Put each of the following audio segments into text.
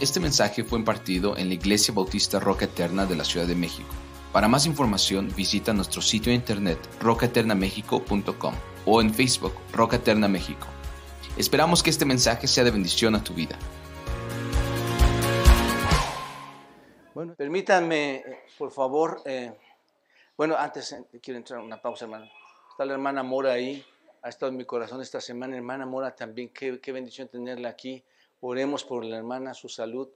Este mensaje fue impartido en la Iglesia Bautista Roca Eterna de la Ciudad de México. Para más información visita nuestro sitio de internet rocaeternamexico.com o en Facebook Roca Eterna México. Esperamos que este mensaje sea de bendición a tu vida. Bueno, permítanme, por favor, eh, bueno, antes eh, quiero entrar en una pausa, hermano. Está la hermana Mora ahí, ha estado en mi corazón esta semana. Hermana Mora también, qué bendición tenerla aquí. Oremos por la hermana, su salud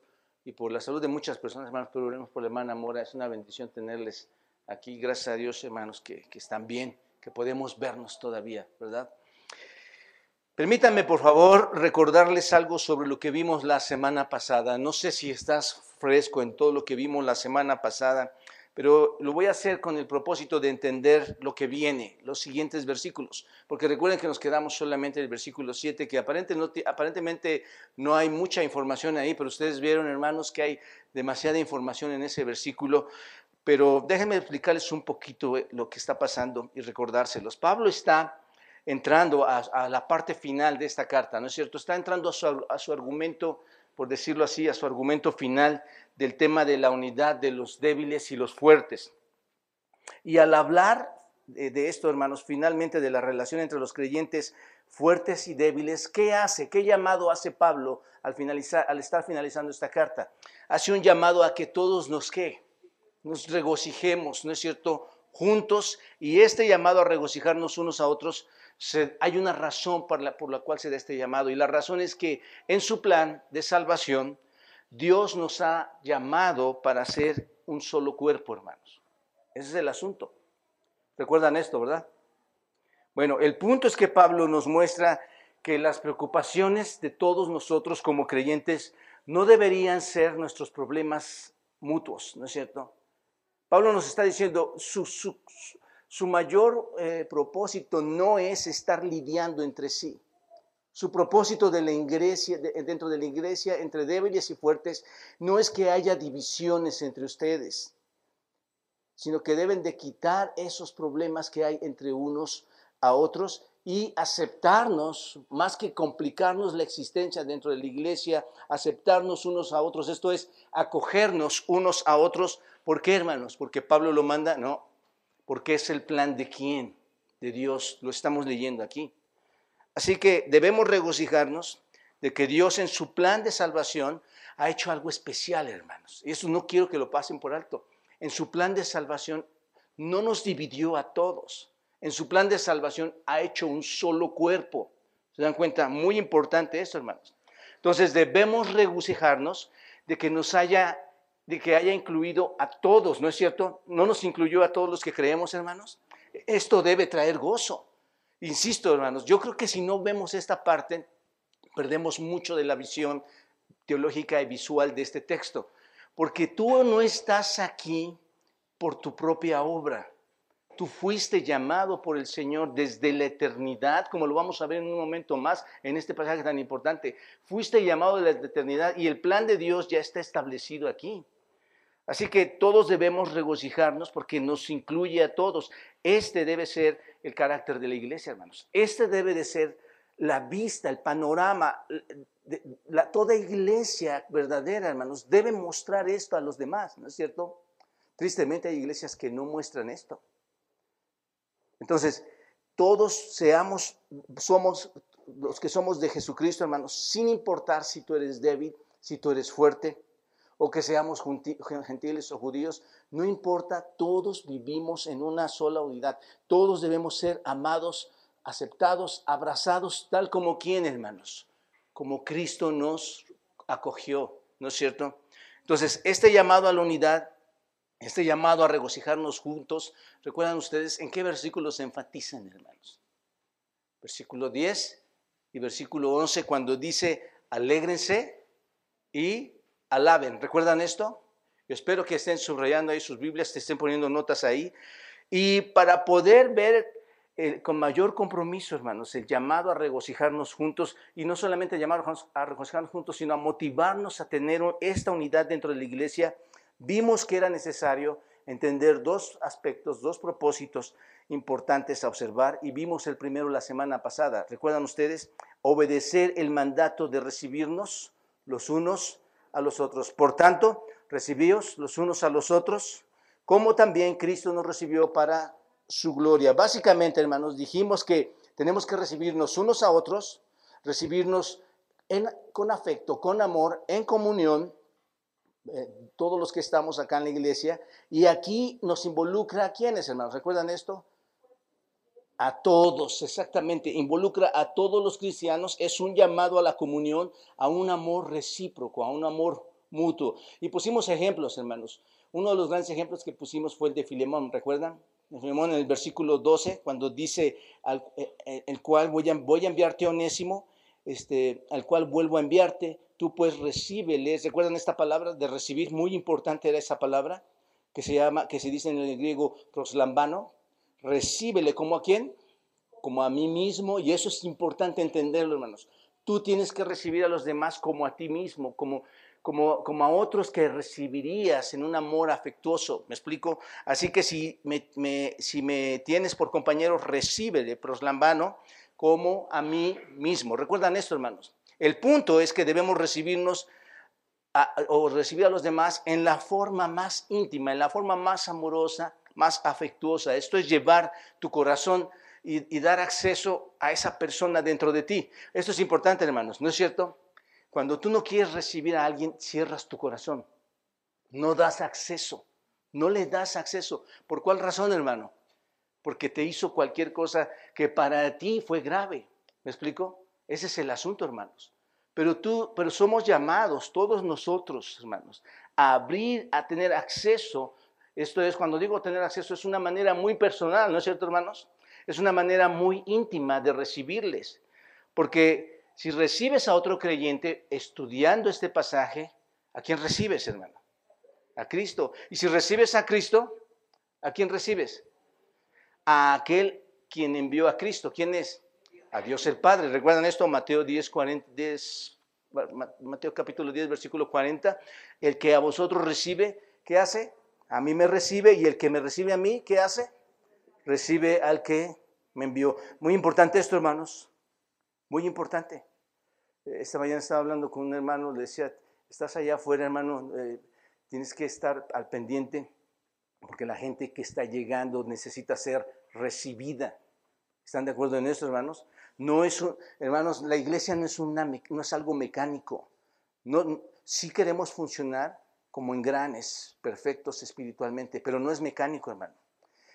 y por la salud de muchas personas, hermanos, pero oremos por la hermana Mora. Es una bendición tenerles aquí. Gracias a Dios, hermanos, que, que están bien, que podemos vernos todavía, ¿verdad? Permítanme, por favor, recordarles algo sobre lo que vimos la semana pasada. No sé si estás fresco en todo lo que vimos la semana pasada, pero lo voy a hacer con el propósito de entender lo que viene, los siguientes versículos, porque recuerden que nos quedamos solamente en el versículo 7, que aparentemente no hay mucha información ahí, pero ustedes vieron, hermanos, que hay demasiada información en ese versículo, pero déjenme explicarles un poquito eh, lo que está pasando y recordárselos. Pablo está entrando a, la parte final de esta carta, ¿no es cierto? Está entrando a su argumento, por decirlo así, a su argumento final del tema de la unidad de los débiles y los fuertes. Y al hablar de esto, hermanos, finalmente de la relación entre los creyentes fuertes y débiles, ¿qué hace? ¿Qué llamado hace Pablo al, finalizar, al estar finalizando esta carta? Hace un llamado a que todos nos, ¿qué? Nos regocijemos, ¿no es cierto? Juntos, y este llamado a regocijarnos unos a otros, hay una razón por la, por la cual se da este llamado, y la razón es que en su plan de salvación, Dios nos ha llamado para ser un solo cuerpo, hermanos. Ese es el asunto. ¿Recuerdan esto, verdad? Bueno, el punto es que Pablo nos muestra que las preocupaciones de todos nosotros como creyentes no deberían ser nuestros problemas mutuos, ¿no es cierto? Pablo nos está diciendo, su, su, mayor eh, propósito no es estar lidiando entre sí. Su propósito de la iglesia, dentro de la iglesia, entre débiles y fuertes, no es que haya divisiones entre ustedes, sino que deben de quitar esos problemas que hay entre unos a otros y aceptarnos, más que complicarnos la existencia dentro de la iglesia, aceptarnos unos a otros, esto es acogernos unos a otros. ¿Por qué, hermanos? Porque Pablo lo manda, no, porque es el plan de quién, de Dios, lo estamos leyendo aquí. Así que debemos regocijarnos de que Dios en su plan de salvación ha hecho algo especial, hermanos. Y eso no quiero que lo pasen por alto. En su plan de salvación no nos dividió a todos. En su plan de salvación ha hecho un solo cuerpo. ¿Se dan cuenta? Muy importante esto, hermanos. Entonces debemos regocijarnos de que nos haya de que haya incluido a todos, ¿no es cierto? No nos incluyó a todos los que creemos, hermanos. Esto debe traer gozo. Insisto, hermanos, yo creo que si no vemos esta parte, perdemos mucho de la visión teológica y visual de este texto, porque tú no estás aquí por tu propia obra. Tú fuiste llamado por el Señor desde la eternidad, como lo vamos a ver en un momento más en este pasaje tan importante. Fuiste llamado de la eternidad y el plan de Dios ya está establecido aquí. Así que todos debemos regocijarnos porque nos incluye a todos. Este debe ser el carácter de la iglesia, hermanos. Este debe de ser la vista, el panorama. Toda iglesia verdadera, hermanos, debe mostrar esto a los demás, ¿no es cierto? Tristemente hay iglesias que no muestran esto. Entonces, todos seamos, somos los que somos de Jesucristo, hermanos, sin importar si tú eres débil, si tú eres fuerte, o que seamos gentiles o judíos, no importa, todos vivimos en una sola unidad. Todos debemos ser amados, aceptados, abrazados, tal como quien, hermanos, como Cristo nos acogió, ¿no es cierto? Entonces, este llamado a la unidad, este llamado a regocijarnos juntos, ¿recuerdan ustedes en qué versículos se enfatizan, hermanos? Versículo 10 y versículo 11, cuando dice, alégrense y alaben. ¿Recuerdan esto? Yo espero que estén subrayando ahí sus Biblias, te estén poniendo notas ahí. Y para poder ver eh, con mayor compromiso, hermanos, el llamado a regocijarnos juntos, y no solamente llamar a regocijarnos juntos, sino a motivarnos a tener esta unidad dentro de la iglesia, vimos que era necesario entender dos aspectos, dos propósitos importantes a observar, y vimos el primero la semana pasada. ¿Recuerdan ustedes? Obedecer el mandato de recibirnos los unos a los otros. Por tanto, recibíos los unos a los otros, como también Cristo nos recibió para su gloria. Básicamente, hermanos, dijimos que tenemos que recibirnos unos a otros, recibirnos con afecto, con amor, en comunión, eh, todos los que estamos acá en la iglesia. Y aquí nos involucra a quiénes, hermanos. ¿Recuerdan esto? A todos, exactamente. Involucra a todos los cristianos. Es un llamado a la comunión, a un amor recíproco, a un amor mutuo. Y pusimos ejemplos, hermanos. Uno de los grandes ejemplos que pusimos fue el de Filemón, ¿recuerdan? Filemón en el versículo 12, cuando dice, al, eh, eh, el cual voy a, voy a enviarte a Onésimo, este, al cual vuelvo a enviarte, tú pues recíbele. ¿Recuerdan esta palabra de recibir? Muy importante era esa palabra que se llama, que se dice en el griego proslambano. Recíbele como a quién? Como a mí mismo. Y eso es importante entenderlo, hermanos. Tú tienes que recibir a los demás como a ti mismo, como, como, como a otros que recibirías en un amor afectuoso. ¿Me explico? Así que si me, si me tienes por compañero, recíbele, proslambano, como a mí mismo. ¿Recuerdan esto, hermanos? El punto es que debemos recibirnos o recibir a los demás en la forma más íntima, en la forma más amorosa, más afectuosa. Esto es llevar tu corazón y, dar acceso a esa persona dentro de ti. Esto es importante, hermanos, ¿no es cierto? Cuando tú no quieres recibir a alguien, cierras tu corazón. No das acceso. No le das acceso. ¿Por cuál razón, hermano? Porque te hizo cualquier cosa que para ti fue grave. ¿Me explico? Ese es el asunto, hermanos. Pero tú, pero somos llamados, todos nosotros, hermanos, a abrir, a tener acceso. Esto es, cuando digo tener acceso, es una manera muy personal, ¿no es cierto, hermanos? Es una manera muy íntima de recibirles. Porque si recibes a otro creyente estudiando este pasaje, ¿a quién recibes, hermano? A Cristo. Y si recibes a Cristo, ¿a quién recibes? A aquel quien envió a Cristo. ¿Quién es? A Dios el Padre. ¿Recuerdan esto? Mateo 10, 40, 10, Mateo capítulo 10, versículo 40. El que a vosotros recibe, ¿qué hace? A mí me recibe y el que me recibe a mí, ¿qué hace? Recibe al que me envió. Muy importante esto, hermanos. Muy importante. Esta mañana estaba hablando con un hermano, le decía, estás allá afuera, hermano, eh, tienes que estar al pendiente porque la gente que está llegando necesita ser recibida. ¿Están de acuerdo en eso, hermanos? No es, hermanos, la iglesia no es, una, no es algo mecánico. No, sí queremos funcionar como engranes perfectos espiritualmente, pero no es mecánico, hermano.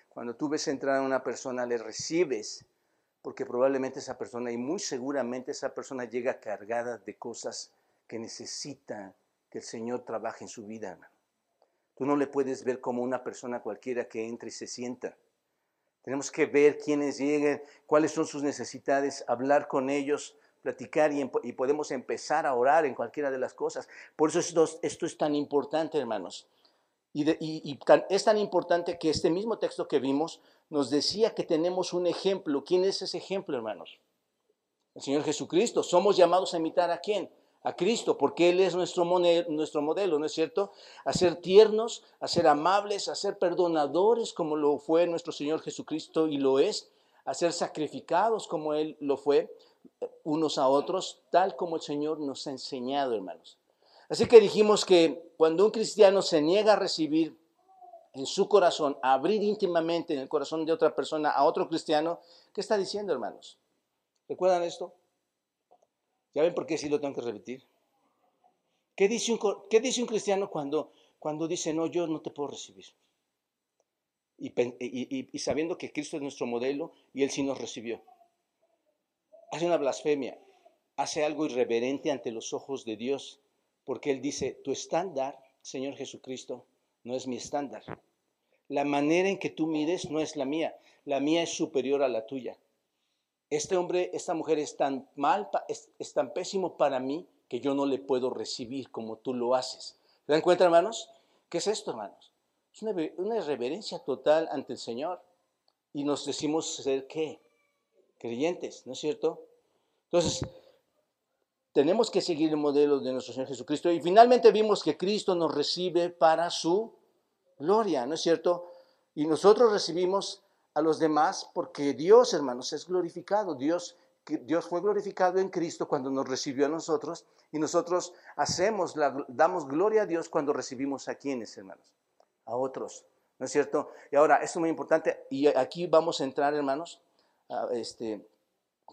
Cuando tú ves entrar a una persona, le recibes, porque probablemente esa persona, y muy seguramente esa persona llega cargada de cosas que necesita que el Señor trabaje en su vida, hermano. Tú no le puedes ver como una persona cualquiera que entre y se sienta. Tenemos que ver quiénes lleguen, cuáles son sus necesidades, hablar con ellos, platicar y, podemos empezar a orar en cualquiera de las cosas. Por eso esto, es tan importante, hermanos. Y es tan importante que este mismo texto que vimos nos decía que tenemos un ejemplo. ¿Quién es ese ejemplo, hermanos? El Señor Jesucristo. Somos llamados a imitar a quién? A Cristo, porque Él es nuestro, nuestro modelo, ¿no es cierto? A ser tiernos, a ser amables, a ser perdonadores como lo fue nuestro Señor Jesucristo y lo es, a ser sacrificados como Él lo fue, unos a otros, tal como el Señor nos ha enseñado, hermanos. Así que dijimos que cuando un cristiano se niega a recibir en su corazón, a abrir íntimamente en el corazón de otra persona a otro cristiano, ¿qué está diciendo, hermanos? ¿Recuerdan esto? ¿Ya ven por qué sí lo tengo que repetir? ¿Qué dice un, cristiano cuando, cuando dice, no, yo no te puedo recibir? Y, sabiendo que Cristo es nuestro modelo y Él sí nos recibió. Hace una blasfemia, hace algo irreverente ante los ojos de Dios, porque Él dice, tu estándar, Señor Jesucristo, no es mi estándar. La manera en que tú mires no es la mía, la mía es superior a la tuya este hombre, esta mujer es tan mal, es, tan pésimo para mí que yo no le puedo recibir como tú lo haces. ¿Se dan cuenta, hermanos? ¿Qué es esto, hermanos? Es una, una irreverencia total ante el Señor. Y nos decimos ser qué? Creyentes, ¿no es cierto? Entonces, tenemos que seguir el modelo de nuestro Señor Jesucristo. Y finalmente vimos que Cristo nos recibe para su gloria, ¿no es cierto? Y nosotros recibimos a los demás porque Dios, hermanos, es glorificado. Dios Dios fue glorificado en Cristo cuando nos recibió a nosotros y nosotros hacemos, la, damos gloria a Dios cuando recibimos a quienes, hermanos, a otros, ¿no es cierto? Y ahora, esto es muy importante y aquí vamos a entrar, hermanos, este,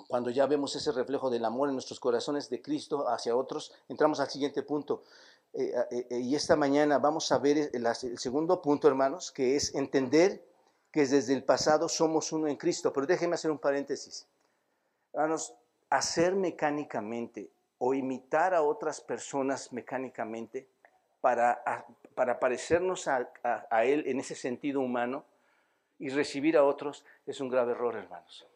cuando ya vemos ese reflejo del amor en nuestros corazones de Cristo hacia otros, entramos al siguiente punto. Eh, eh, eh, y esta mañana vamos a ver el, segundo punto, hermanos, que es entender que desde el pasado somos uno en Cristo. Pero déjenme hacer un paréntesis. Hermanos, hacer mecánicamente o imitar a otras personas mecánicamente para, para parecernos a, Él en ese sentido humano y recibir a otros es un grave error, hermanos.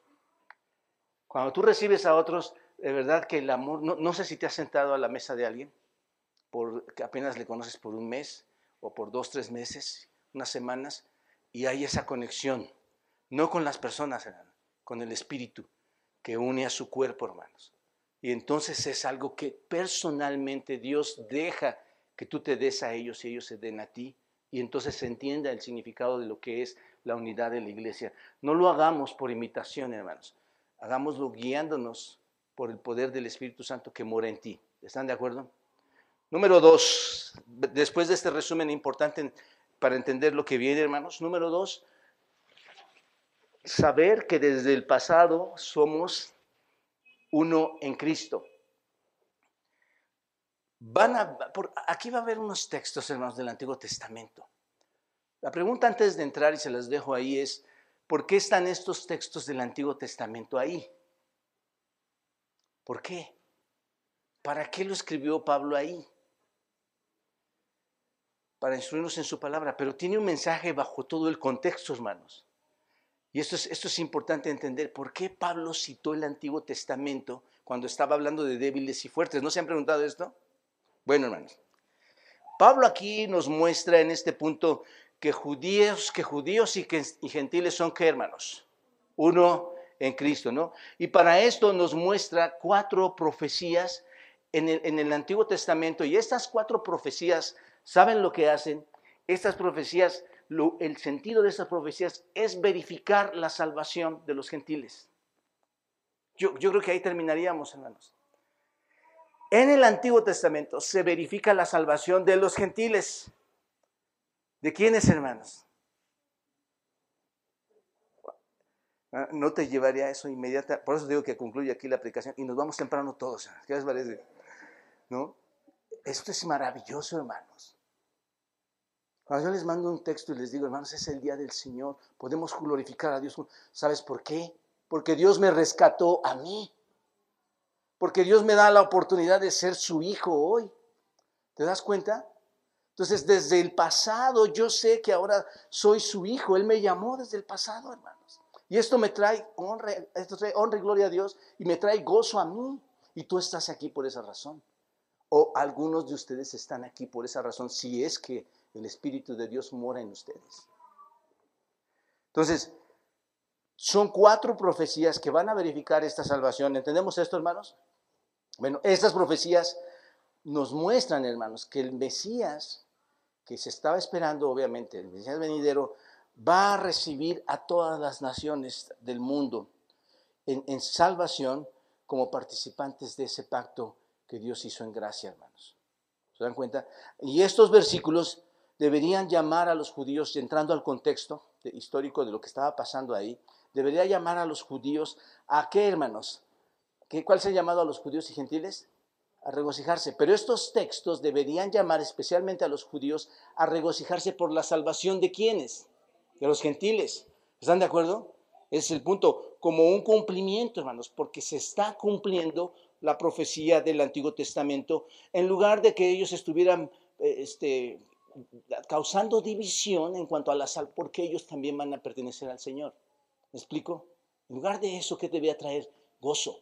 Cuando tú recibes a otros, de verdad que el amor, no, sé si te has sentado a la mesa de alguien, por, que apenas le conoces por un mes o por dos, tres meses, unas semanas, y hay esa conexión, no con las personas, con el espíritu que une a su cuerpo, hermanos. Y entonces es algo que personalmente Dios deja que tú te des a ellos y ellos se den a ti. Y entonces se entienda el significado de lo que es la unidad de la iglesia. No lo hagamos por imitación, hermanos hagámoslo guiándonos por el poder del Espíritu Santo que mora en ti. ¿Están de acuerdo? Número dos, después de este resumen importante para entender lo que viene, hermanos. Número dos, saber que desde el pasado somos uno en Cristo. Van a, aquí va a haber unos textos, hermanos, del Antiguo Testamento. La pregunta antes de entrar, y se las dejo ahí, es, ¿Por qué están estos textos del Antiguo Testamento ahí? ¿Por qué? ¿Para qué lo escribió Pablo ahí? Para instruirnos en su palabra, pero tiene un mensaje bajo todo el contexto, hermanos. Y esto es, esto es importante entender. ¿Por qué Pablo citó el Antiguo Testamento cuando estaba hablando de débiles y fuertes? ¿No se han preguntado esto? Bueno, hermanos. Pablo aquí nos muestra en este punto que judíos, que judíos y, que, gentiles son hermanos, uno en Cristo, ¿no? Y para esto nos muestra cuatro profecías el, en el Antiguo Testamento y estas cuatro profecías, ¿saben lo que hacen? Estas profecías, el sentido de estas profecías es verificar la salvación de los gentiles. Yo, creo que ahí terminaríamos, hermanos. En el Antiguo Testamento se verifica la salvación de los gentiles. ¿De quiénes, hermanos? No te llevaría eso inmediata. Por eso digo que concluye aquí la aplicación y nos vamos temprano todos. ¿Qué les parece? ¿No? Esto es maravilloso, hermanos. Cuando yo les mando un texto y les digo, hermanos, es el día del Señor, podemos glorificar a Dios. ¿Sabes por qué? Porque Dios me rescató a mí. Porque Dios me da la oportunidad de ser su hijo hoy. ¿Te das cuenta? Entonces, desde el pasado yo sé que ahora soy su hijo. Él me llamó desde el pasado, hermanos. Y esto me trae honra, esto trae honra y gloria a Dios y me trae gozo a mí. Y tú estás aquí por esa razón. O algunos de ustedes están aquí por esa razón, si es que el Espíritu de Dios mora en ustedes. Entonces, son cuatro profecías que van a verificar esta salvación. ¿Entendemos esto, hermanos? Bueno, estas profecías nos muestran, hermanos, que el Mesías que se estaba esperando, obviamente, el Mesías venidero, va a recibir a todas las naciones del mundo en, salvación como participantes de ese pacto que Dios hizo en gracia, hermanos. ¿Se dan cuenta? Y estos versículos deberían llamar a los judíos, entrando al contexto histórico de lo que estaba pasando ahí, debería llamar a los judíos a qué, hermanos? ¿Qué, ¿Cuál se ha llamado a los judíos y gentiles? a regocijarse. Pero estos textos deberían llamar especialmente a los judíos a regocijarse por la salvación de quienes? De los gentiles. ¿Están de acuerdo? es el punto, como un cumplimiento, hermanos, porque se está cumpliendo la profecía del Antiguo Testamento, en lugar de que ellos estuvieran eh, este, causando división en cuanto a la sal, porque ellos también van a pertenecer al Señor. ¿Me explico? En lugar de eso, ¿qué debía traer? Gozo.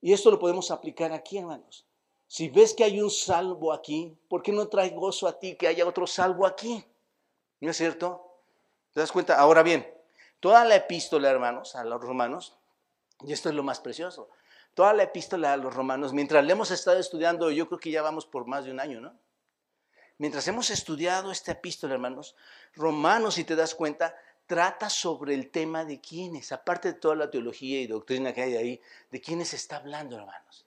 Y esto lo podemos aplicar aquí, hermanos. Si ves que hay un salvo aquí, ¿por qué no trae gozo a ti que haya otro salvo aquí? ¿No es cierto? ¿Te das cuenta? Ahora bien, toda la epístola, hermanos, a los romanos, y esto es lo más precioso, toda la epístola a los romanos, mientras le hemos estado estudiando, yo creo que ya vamos por más de un año, ¿no? Mientras hemos estudiado esta epístola, hermanos, romanos, si te das cuenta, trata sobre el tema de quiénes, aparte de toda la teología y doctrina que hay ahí, de quiénes está hablando, hermanos.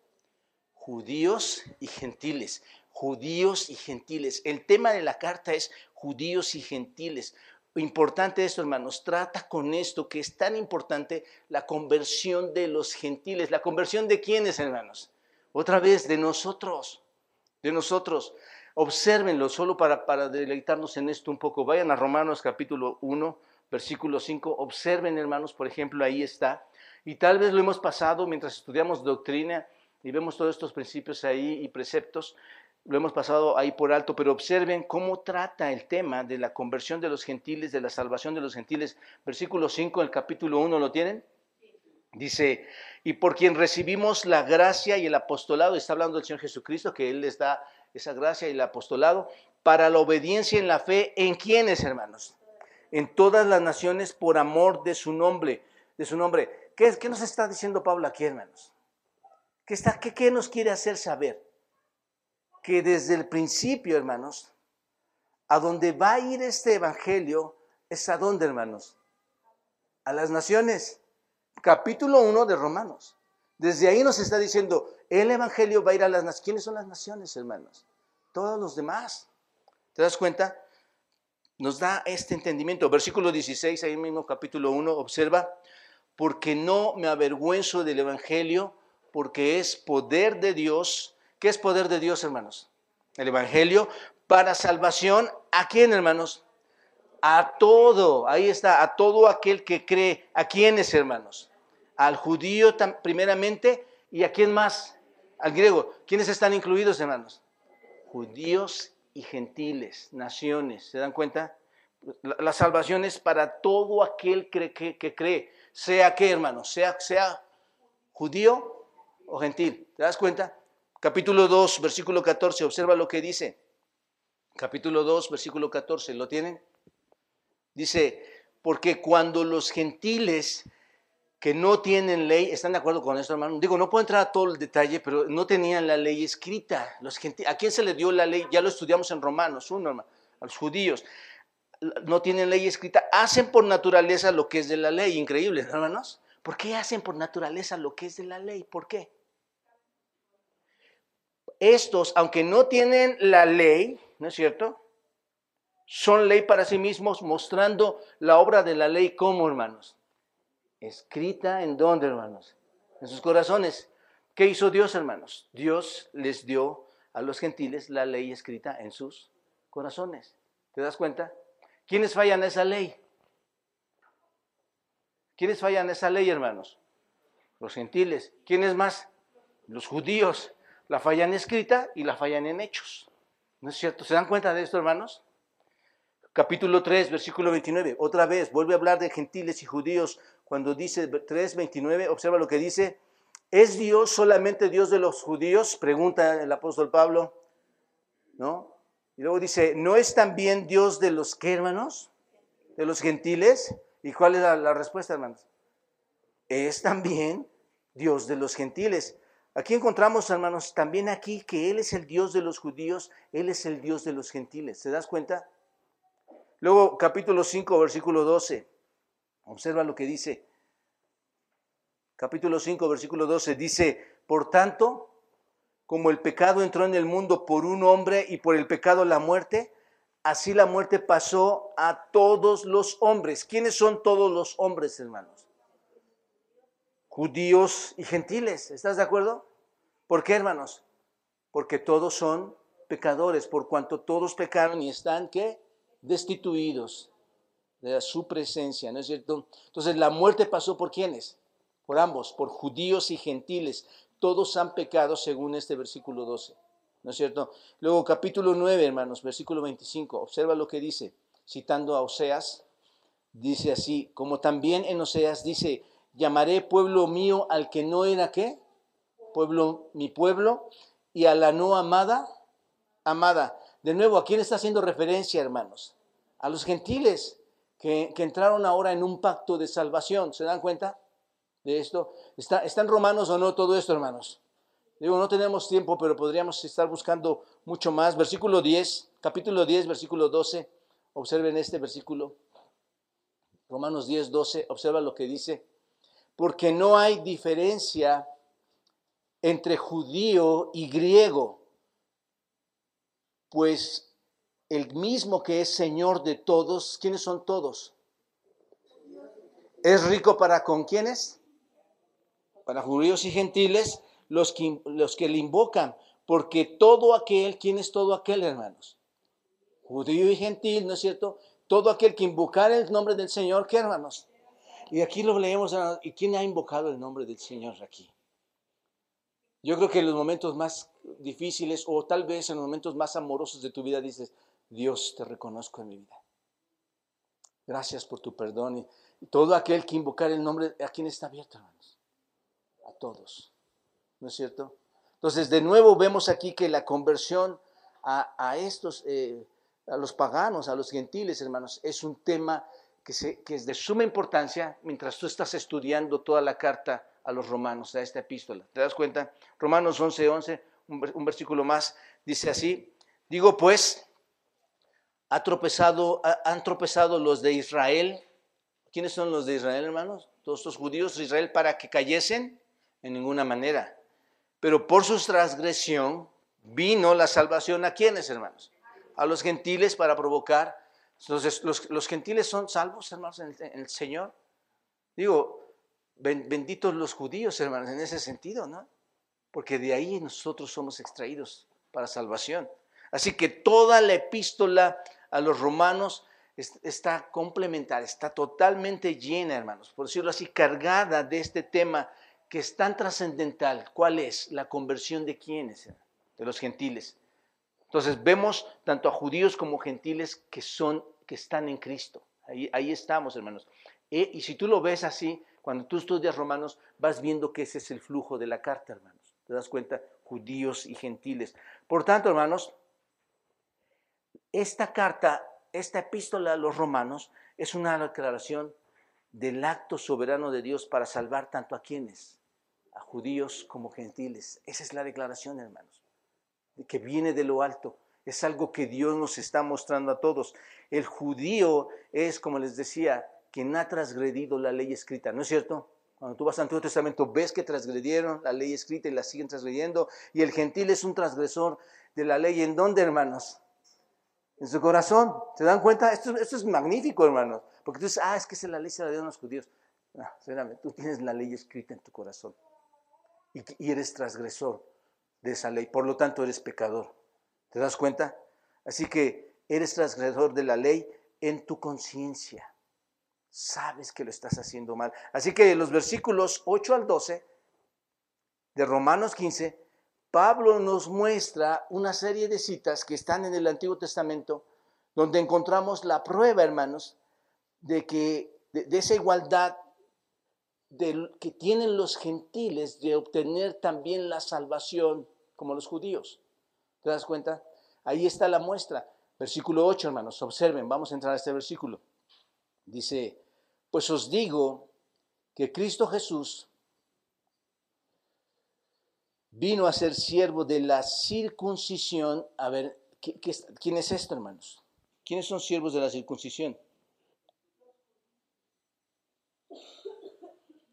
Judíos y gentiles, judíos y gentiles. El tema de la carta es judíos y gentiles. Importante esto, hermanos, trata con esto que es tan importante la conversión de los gentiles. ¿La conversión de quiénes, hermanos? Otra vez, de nosotros, de nosotros. Obsérvenlo solo para, para deleitarnos en esto un poco. Vayan a Romanos capítulo 1, versículo 5. Observen, hermanos, por ejemplo, ahí está. Y tal vez lo hemos pasado mientras estudiamos doctrina y vemos todos estos principios ahí y preceptos. Lo hemos pasado ahí por alto, pero observen cómo trata el tema de la conversión de los gentiles, de la salvación de los gentiles. Versículo 5 del capítulo 1, ¿lo tienen? Dice, y por quien recibimos la gracia y el apostolado, está hablando el Señor Jesucristo, que Él les da esa gracia y el apostolado, para la obediencia en la fe, ¿en quiénes, hermanos? En todas las naciones por amor de su nombre, de su nombre. ¿Qué, qué nos está diciendo Pablo aquí, hermanos? ¿Qué, está, qué, ¿Qué nos quiere hacer saber? Que desde el principio, hermanos, a donde va a ir este evangelio es a dónde, hermanos? A las naciones. Capítulo 1 de Romanos. Desde ahí nos está diciendo, el Evangelio va a ir a las naciones. ¿Quiénes son las naciones, hermanos? Todos los demás. ¿Te das cuenta? Nos da este entendimiento. Versículo 16, ahí mismo capítulo 1, observa, porque no me avergüenzo del Evangelio, porque es poder de Dios. ¿Qué es poder de Dios, hermanos? El Evangelio para salvación. ¿A quién, hermanos? A todo, ahí está, a todo aquel que cree. ¿A quiénes, hermanos? Al judío primeramente y a quién más? al griego. ¿Quiénes están incluidos, hermanos? Judíos y gentiles, naciones. ¿Se dan cuenta? La, salvación es para todo aquel que, que, cree, sea que, hermanos, sea, sea judío o gentil. ¿Te das cuenta? Capítulo 2, versículo 14, observa lo que dice. Capítulo 2, versículo 14, ¿lo tienen? Dice, porque cuando los gentiles que no tienen ley, ¿están de acuerdo con esto, hermano? Digo, no puedo entrar a todo el detalle, pero no tenían la ley escrita. Los ¿A quién se le dio la ley? Ya lo estudiamos en Romanos, uno, hermano, a los judíos. No tienen ley escrita, hacen por naturaleza lo que es de la ley. Increíble, hermanos. ¿Por qué hacen por naturaleza lo que es de la ley? ¿Por qué? Estos, aunque no tienen la ley, ¿no es cierto? Son ley para sí mismos, mostrando la obra de la ley como, hermanos escrita en dónde, hermanos? En sus corazones. ¿Qué hizo Dios, hermanos? Dios les dio a los gentiles la ley escrita en sus corazones. ¿Te das cuenta? ¿Quiénes fallan esa ley? ¿Quiénes fallan esa ley, hermanos? Los gentiles. ¿Quiénes más? Los judíos. La fallan escrita y la fallan en hechos. ¿No es cierto? ¿Se dan cuenta de esto, hermanos? Capítulo 3, versículo 29. Otra vez, vuelve a hablar de gentiles y judíos cuando dice 3.29, observa lo que dice, ¿es Dios solamente Dios de los judíos? Pregunta el apóstol Pablo, ¿no? Y luego dice, ¿no es también Dios de los qué, hermanos? De los gentiles. ¿Y cuál es la, la respuesta, hermanos? Es también Dios de los gentiles. Aquí encontramos, hermanos, también aquí que Él es el Dios de los judíos, Él es el Dios de los gentiles. ¿Se das cuenta? Luego, capítulo 5, versículo 12. Observa lo que dice. Capítulo 5, versículo 12. Dice, por tanto, como el pecado entró en el mundo por un hombre y por el pecado la muerte, así la muerte pasó a todos los hombres. ¿Quiénes son todos los hombres, hermanos? Judíos y gentiles. ¿Estás de acuerdo? ¿Por qué, hermanos? Porque todos son pecadores, por cuanto todos pecaron y están, ¿qué? Destituidos de su presencia, ¿no es cierto? Entonces la muerte pasó por quiénes? Por ambos, por judíos y gentiles. Todos han pecado según este versículo 12, ¿no es cierto? Luego capítulo 9, hermanos, versículo 25, observa lo que dice, citando a Oseas, dice así, como también en Oseas dice, llamaré pueblo mío al que no era qué? Pueblo, mi pueblo, y a la no amada, amada. De nuevo, ¿a quién está haciendo referencia, hermanos? A los gentiles que, entraron ahora en un pacto de salvación. ¿Se dan cuenta de esto? ¿Está, ¿Está en Romanos o no todo esto, hermanos? Digo, no tenemos tiempo, pero podríamos estar buscando mucho más. Versículo 10, capítulo 10, versículo 12. Observen este versículo. Romanos 10, 12, observa lo que dice. Porque no hay diferencia entre judío y griego, pues el mismo que es Señor de todos, ¿quiénes son todos? ¿Es rico para con quiénes? Para judíos y gentiles, los que, los que le invocan, porque todo aquel, ¿quién es todo aquel, hermanos? Judío y gentil, ¿no es cierto? Todo aquel que invocara el nombre del Señor, ¿qué hermanos? Y aquí lo leemos, ¿y quién ha invocado el nombre del Señor aquí? Yo creo que en los momentos más difíciles o tal vez en los momentos más amorosos de tu vida dices, Dios te reconozco en mi vida. Gracias por tu perdón. Y todo aquel que invocar el nombre, ¿a quién está abierto, hermanos? A todos. ¿No es cierto? Entonces, de nuevo vemos aquí que la conversión a, estos, eh, a los paganos, a los gentiles, hermanos, es un tema que, es de suma importancia mientras tú estás estudiando toda la carta a los romanos, a esta epístola. ¿Te das cuenta? Romanos 11, 11, un, versículo más, dice así, digo pues, han tropezado los de Israel. ¿Quiénes son los de Israel, hermanos? Todos estos judíos de Israel para que cayesen en ninguna manera. Pero por su transgresión vino la salvación a quienes, hermanos? A los gentiles para provocar. Entonces, los, gentiles son salvos, hermanos, en el Señor. Digo, benditos los judíos, hermanos, en ese sentido, ¿no? Porque de ahí nosotros somos extraídos para salvación. Así que toda la epístola a los romanos está complementaria, está totalmente llena, hermanos, por decirlo así, cargada de este tema que es tan trascendental. ¿Cuál es? La conversión de quiénes? De los gentiles. Entonces vemos tanto a judíos como gentiles que son, que están en Cristo. Ahí, estamos, hermanos. E, y si tú lo ves así, cuando tú estudias Romanos, vas viendo que ese es el flujo de la carta, hermanos. ¿Te das cuenta? Judíos y gentiles. Por tanto, hermanos, esta carta, esta epístola a los romanos, es una declaración del acto soberano de Dios para salvar tanto a quienes, a judíos como gentiles. Esa es la declaración, hermanos, que viene de lo alto. Es algo que Dios nos está mostrando a todos. El judío es, como les decía, quien ha transgredido la ley escrita, ¿no es cierto? Cuando tú vas al Antiguo Testamento ves que transgredieron la ley escrita y la siguen transgrediendo, y el gentil es un transgresor de la ley. ¿En dónde, hermanos? En su corazón. ¿Se dan cuenta? Esto, es magnífico, hermanos. Porque tú dices, ah, es que es la ley se la dieron los judíos. No, espérame, tú tienes la ley escrita en tu corazón. Y, y eres transgresor de esa ley. Por lo tanto, eres pecador. ¿Te das cuenta? Así que eres transgresor de la ley en tu conciencia sabes que lo estás haciendo mal. Así que los versículos 8 al 12 de Romanos 15, Pablo nos muestra una serie de citas que están en el Antiguo Testamento, donde encontramos la prueba, hermanos, de que de, esa igualdad que tienen los gentiles de obtener también la salvación como los judíos. ¿Te das cuenta? Ahí está la muestra. Versículo 8, hermanos, observen, vamos a entrar a este versículo. Dice, pues os digo que Cristo Jesús vino a ser siervo de la circuncisión. A ver, quién es esto, hermanos? ¿Quiénes son siervos de la circuncisión?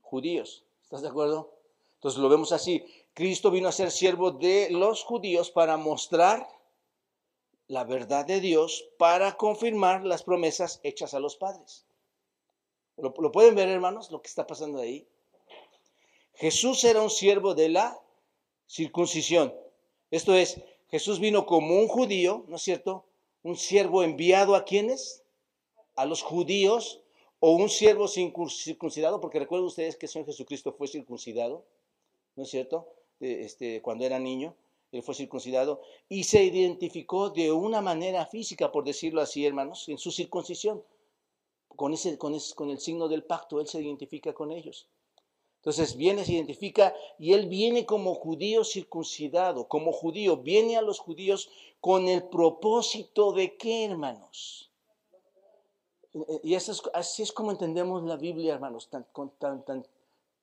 Judíos. ¿Estás de acuerdo? Entonces lo vemos así. Cristo vino a ser siervo de los judíos para mostrar la verdad de Dios, para confirmar las promesas hechas a los padres. ¿Lo, pueden ver, hermanos, lo que está pasando ahí? Jesús era un siervo de la circuncisión. Esto es, Jesús vino como un judío, ¿no es cierto? Un siervo enviado a quienes? A los judíos o un siervo circuncidado, porque recuerden ustedes que el Señor Jesucristo fue circuncidado, ¿no es cierto? Este, cuando era niño, él fue circuncidado y se identificó de una manera física, por decirlo así, hermanos, en su circuncisión con, ese, con, con el signo del pacto, Él se identifica con ellos. Entonces viene, se identifica y Él viene como judío circuncidado, como judío, viene a los judíos con el propósito de qué, hermanos. Y eso así es como entendemos la Biblia, hermanos, tan,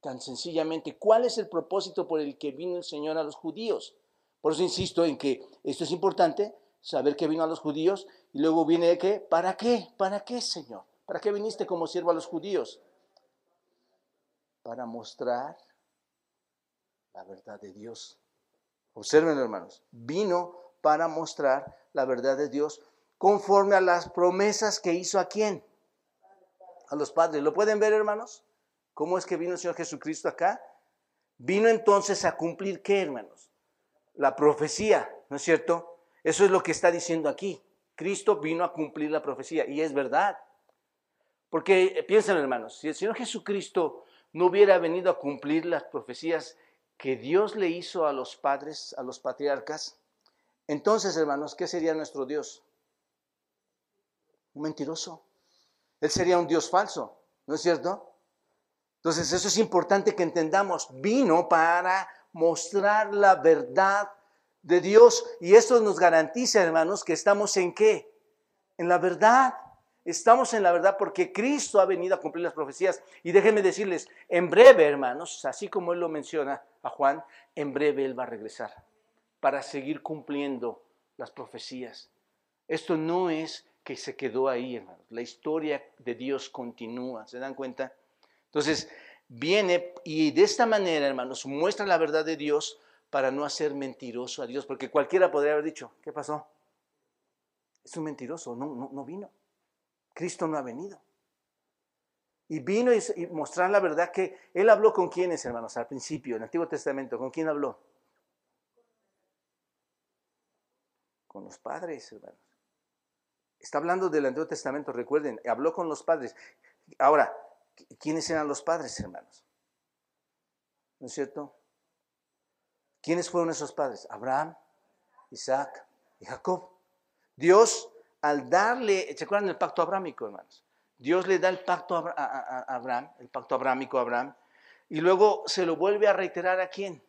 tan sencillamente. ¿Cuál es el propósito por el que vino el Señor a los judíos? Por eso insisto en que esto es importante, saber que vino a los judíos y luego viene de qué, ¿para qué? ¿Para qué, Señor? ¿Para qué viniste como siervo a los judíos? Para mostrar la verdad de Dios. Observen, hermanos, vino para mostrar la verdad de Dios conforme a las promesas que hizo a quién? A los padres. ¿Lo pueden ver, hermanos? ¿Cómo es que vino el Señor Jesucristo acá? Vino entonces a cumplir qué, hermanos? La profecía, ¿no es cierto? Eso es lo que está diciendo aquí. Cristo vino a cumplir la profecía y es verdad. Porque eh, piensen, hermanos, si el Señor Jesucristo no hubiera venido a cumplir las profecías que Dios le hizo a los padres, a los patriarcas, entonces, hermanos, ¿qué sería nuestro Dios? Un mentiroso. Él sería un Dios falso, ¿no es cierto? Entonces, eso es importante que entendamos. Vino para mostrar la verdad de Dios y esto nos garantiza, hermanos, que estamos en qué? En la verdad. Estamos en la verdad porque Cristo ha venido a cumplir las profecías. Y déjenme decirles, en breve, hermanos, así como Él lo menciona a Juan, en breve Él va a regresar para seguir cumpliendo las profecías. Esto no es que se quedó ahí, hermanos. La historia de Dios continúa, ¿se dan cuenta? Entonces, viene y de esta manera, hermanos, muestra la verdad de Dios para no hacer mentiroso a Dios, porque cualquiera podría haber dicho, ¿qué pasó? Es un mentiroso, no, no, no vino. Cristo no ha venido. Y vino y, mostrar la verdad que Él habló con quienes, hermanos, al principio, en el Antiguo Testamento. ¿Con quién habló? Con los padres, hermanos. Está hablando del Antiguo Testamento, recuerden, habló con los padres. Ahora, ¿quiénes eran los padres, hermanos? ¿No es cierto? ¿Quiénes fueron esos padres? Abraham, Isaac y Jacob. Dios al darle, ¿se acuerdan del pacto abrámico, hermanos? Dios le da el pacto a, Abraham, el pacto abrámico a Abraham, y luego se lo vuelve a reiterar a quién?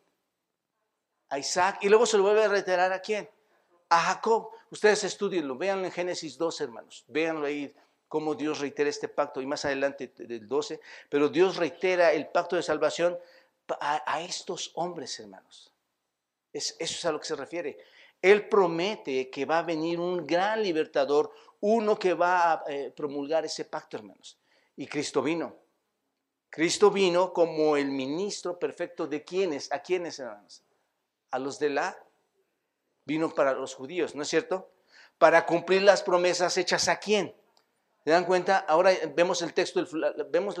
A Isaac, y luego se lo vuelve a reiterar a quién? A Jacob. Ustedes estudienlo, véanlo en Génesis 12, hermanos, véanlo ahí cómo Dios reitera este pacto, y más adelante del 12, pero Dios reitera el pacto de salvación a, estos hombres, hermanos. Es, eso es a lo que se refiere. Él promete que va a venir un gran libertador, uno que va a eh, promulgar ese pacto, hermanos. Y Cristo vino. Cristo vino como el ministro perfecto de quienes, a quienes, hermanos, a los de la, vino para los judíos, ¿no es cierto? Para cumplir las promesas hechas a quién. ¿Se dan cuenta? Ahora vemos el texto, vemos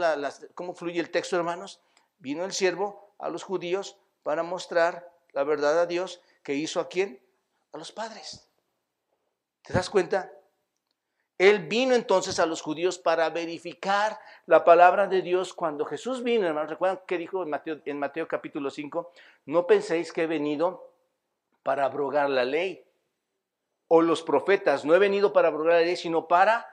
cómo fluye el texto, hermanos. Vino el siervo a los judíos para mostrar la verdad a Dios que hizo a quién? a los padres. ¿Te das cuenta? Él vino entonces a los judíos para verificar la palabra de Dios cuando Jesús vino, hermanos. ¿Recuerdan qué dijo en Mateo, en Mateo capítulo 5? No penséis que he venido para abrogar la ley o los profetas. No he venido para abrogar la ley, sino para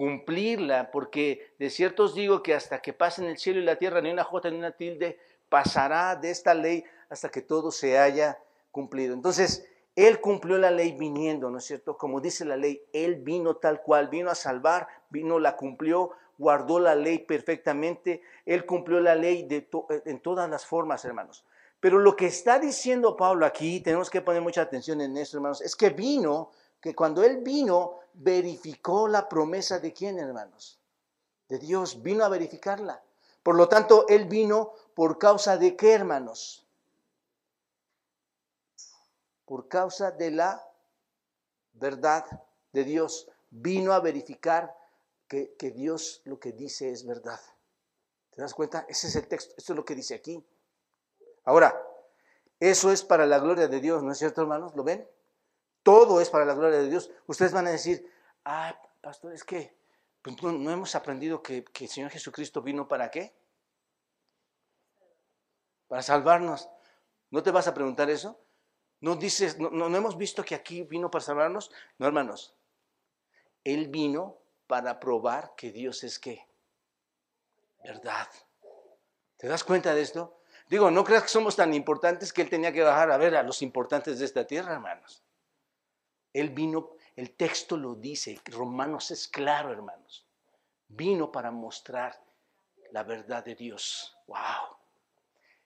cumplirla, porque de cierto os digo que hasta que pasen el cielo y la tierra, ni una jota ni una tilde pasará de esta ley hasta que todo se haya cumplido. Entonces, él cumplió la ley viniendo, ¿no es cierto? Como dice la ley, Él vino tal cual, vino a salvar, vino, la cumplió, guardó la ley perfectamente, Él cumplió la ley de en todas las formas, hermanos. Pero lo que está diciendo Pablo aquí, tenemos que poner mucha atención en esto, hermanos, es que vino, que cuando Él vino, verificó la promesa de quién, hermanos? De Dios, vino a verificarla. Por lo tanto, Él vino por causa de qué, hermanos? por causa de la verdad de Dios. Vino a verificar que, Dios lo que dice es verdad. ¿Te das cuenta? Ese es el texto, esto es lo que dice aquí. Ahora, eso es para la gloria de Dios, ¿no es cierto, hermanos? ¿Lo ven? Todo es para la gloria de Dios. Ustedes van a decir, ah, pastor, es que pues, no, hemos aprendido que, el Señor Jesucristo vino para qué? Para salvarnos. ¿No te vas a preguntar eso? No dices, no, no, hemos visto que aquí vino para salvarnos. No, hermanos. Él vino para probar que Dios es qué? Verdad. ¿Te das cuenta de esto? Digo, no creas que somos tan importantes que Él tenía que bajar a ver a los importantes de esta tierra, hermanos. Él vino, el texto lo dice, Romanos es claro, hermanos. Vino para mostrar la verdad de Dios. ¡Wow!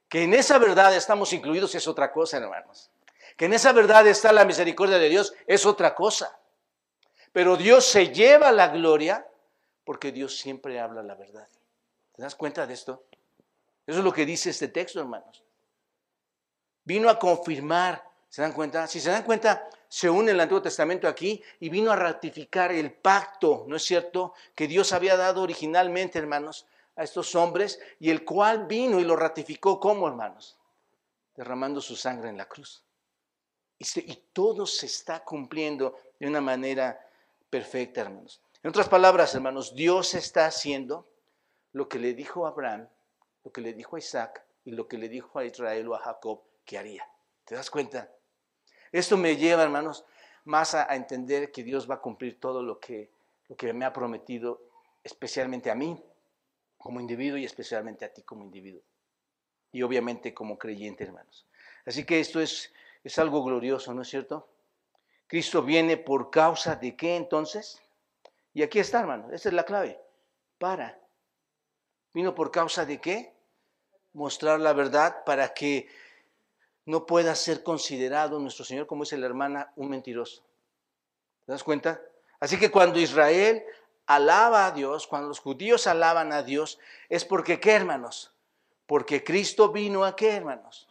Que en esa verdad estamos incluidos es otra cosa, hermanos. Que en esa verdad está la misericordia de Dios es otra cosa. Pero Dios se lleva la gloria Porque Dios siempre habla la verdad. ¿Te das cuenta de esto? Eso es lo que dice este texto, hermanos. Vino a confirmar, ¿se dan cuenta? Si se dan cuenta, se une el Antiguo Testamento aquí y vino a ratificar el pacto, ¿no es cierto?, que Dios había dado originalmente, hermanos, a estos hombres y el cual vino y lo ratificó como, hermanos, derramando su sangre en la cruz. Y, todo se está cumpliendo de una manera perfecta, hermanos. En otras palabras, hermanos, Dios está haciendo lo que le dijo a Abraham, lo que le dijo a Isaac y lo que le dijo a Israel o a Jacob que haría. ¿Te das cuenta? Esto me lleva, hermanos, más a, entender que Dios va a cumplir todo lo que, lo que me ha prometido, especialmente a mí como individuo y especialmente a ti como individuo. Y obviamente como creyente, hermanos. Así que esto es es algo glorioso, ¿no es cierto? Cristo viene por causa de qué entonces? Y aquí está, hermano, esa es la clave. Para. ¿Vino por causa de qué? Mostrar la verdad para que no pueda ser considerado nuestro Señor, como dice la hermana, un mentiroso. ¿Te das cuenta? Así que cuando Israel alaba a Dios, cuando los judíos alaban a Dios, es porque ¿qué, hermanos? Porque Cristo vino a qué, hermanos?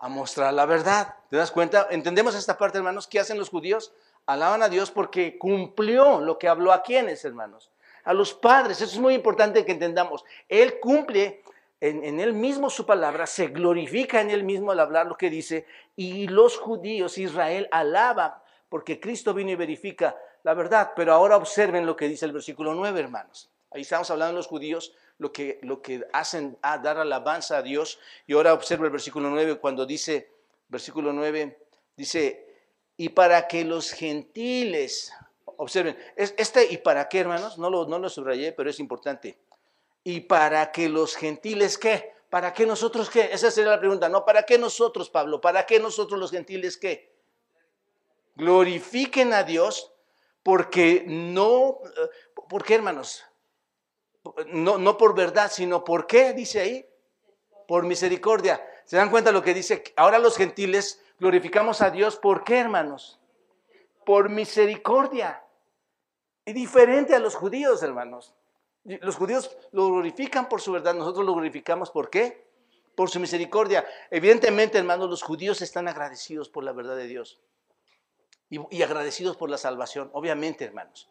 a mostrar la verdad. ¿Te das cuenta? ¿Entendemos esta parte, hermanos? ¿Qué hacen los judíos? Alaban a Dios porque cumplió lo que habló a quienes, hermanos. A los padres. Eso es muy importante que entendamos. Él cumple en, él mismo su palabra, se glorifica en él mismo al hablar lo que dice, y los judíos, Israel, alaba porque Cristo vino y verifica la verdad. Pero ahora observen lo que dice el versículo 9, hermanos. Ahí estamos hablando de los judíos, lo que, lo que hacen a dar alabanza a Dios. Y ahora observa el versículo 9 cuando dice, versículo 9, dice, y para que los gentiles, observen, este y para qué, hermanos, no lo, no lo subrayé, pero es importante. Y para que los gentiles, ¿qué? ¿Para qué nosotros qué? Esa sería la pregunta, ¿no? ¿Para qué nosotros, Pablo? ¿Para qué nosotros los gentiles qué? Glorifiquen a Dios porque no, eh, ¿por qué, hermanos? no, no por verdad, sino por qué, dice ahí, por misericordia. ¿Se dan cuenta lo que dice? Ahora los gentiles glorificamos a Dios, ¿por qué, hermanos? Por misericordia. Y diferente a los judíos, hermanos. Los judíos lo glorifican por su verdad, nosotros lo glorificamos ¿por qué? Por su misericordia. Evidentemente, hermanos, los judíos están agradecidos por la verdad de Dios y, agradecidos por la salvación, obviamente, hermanos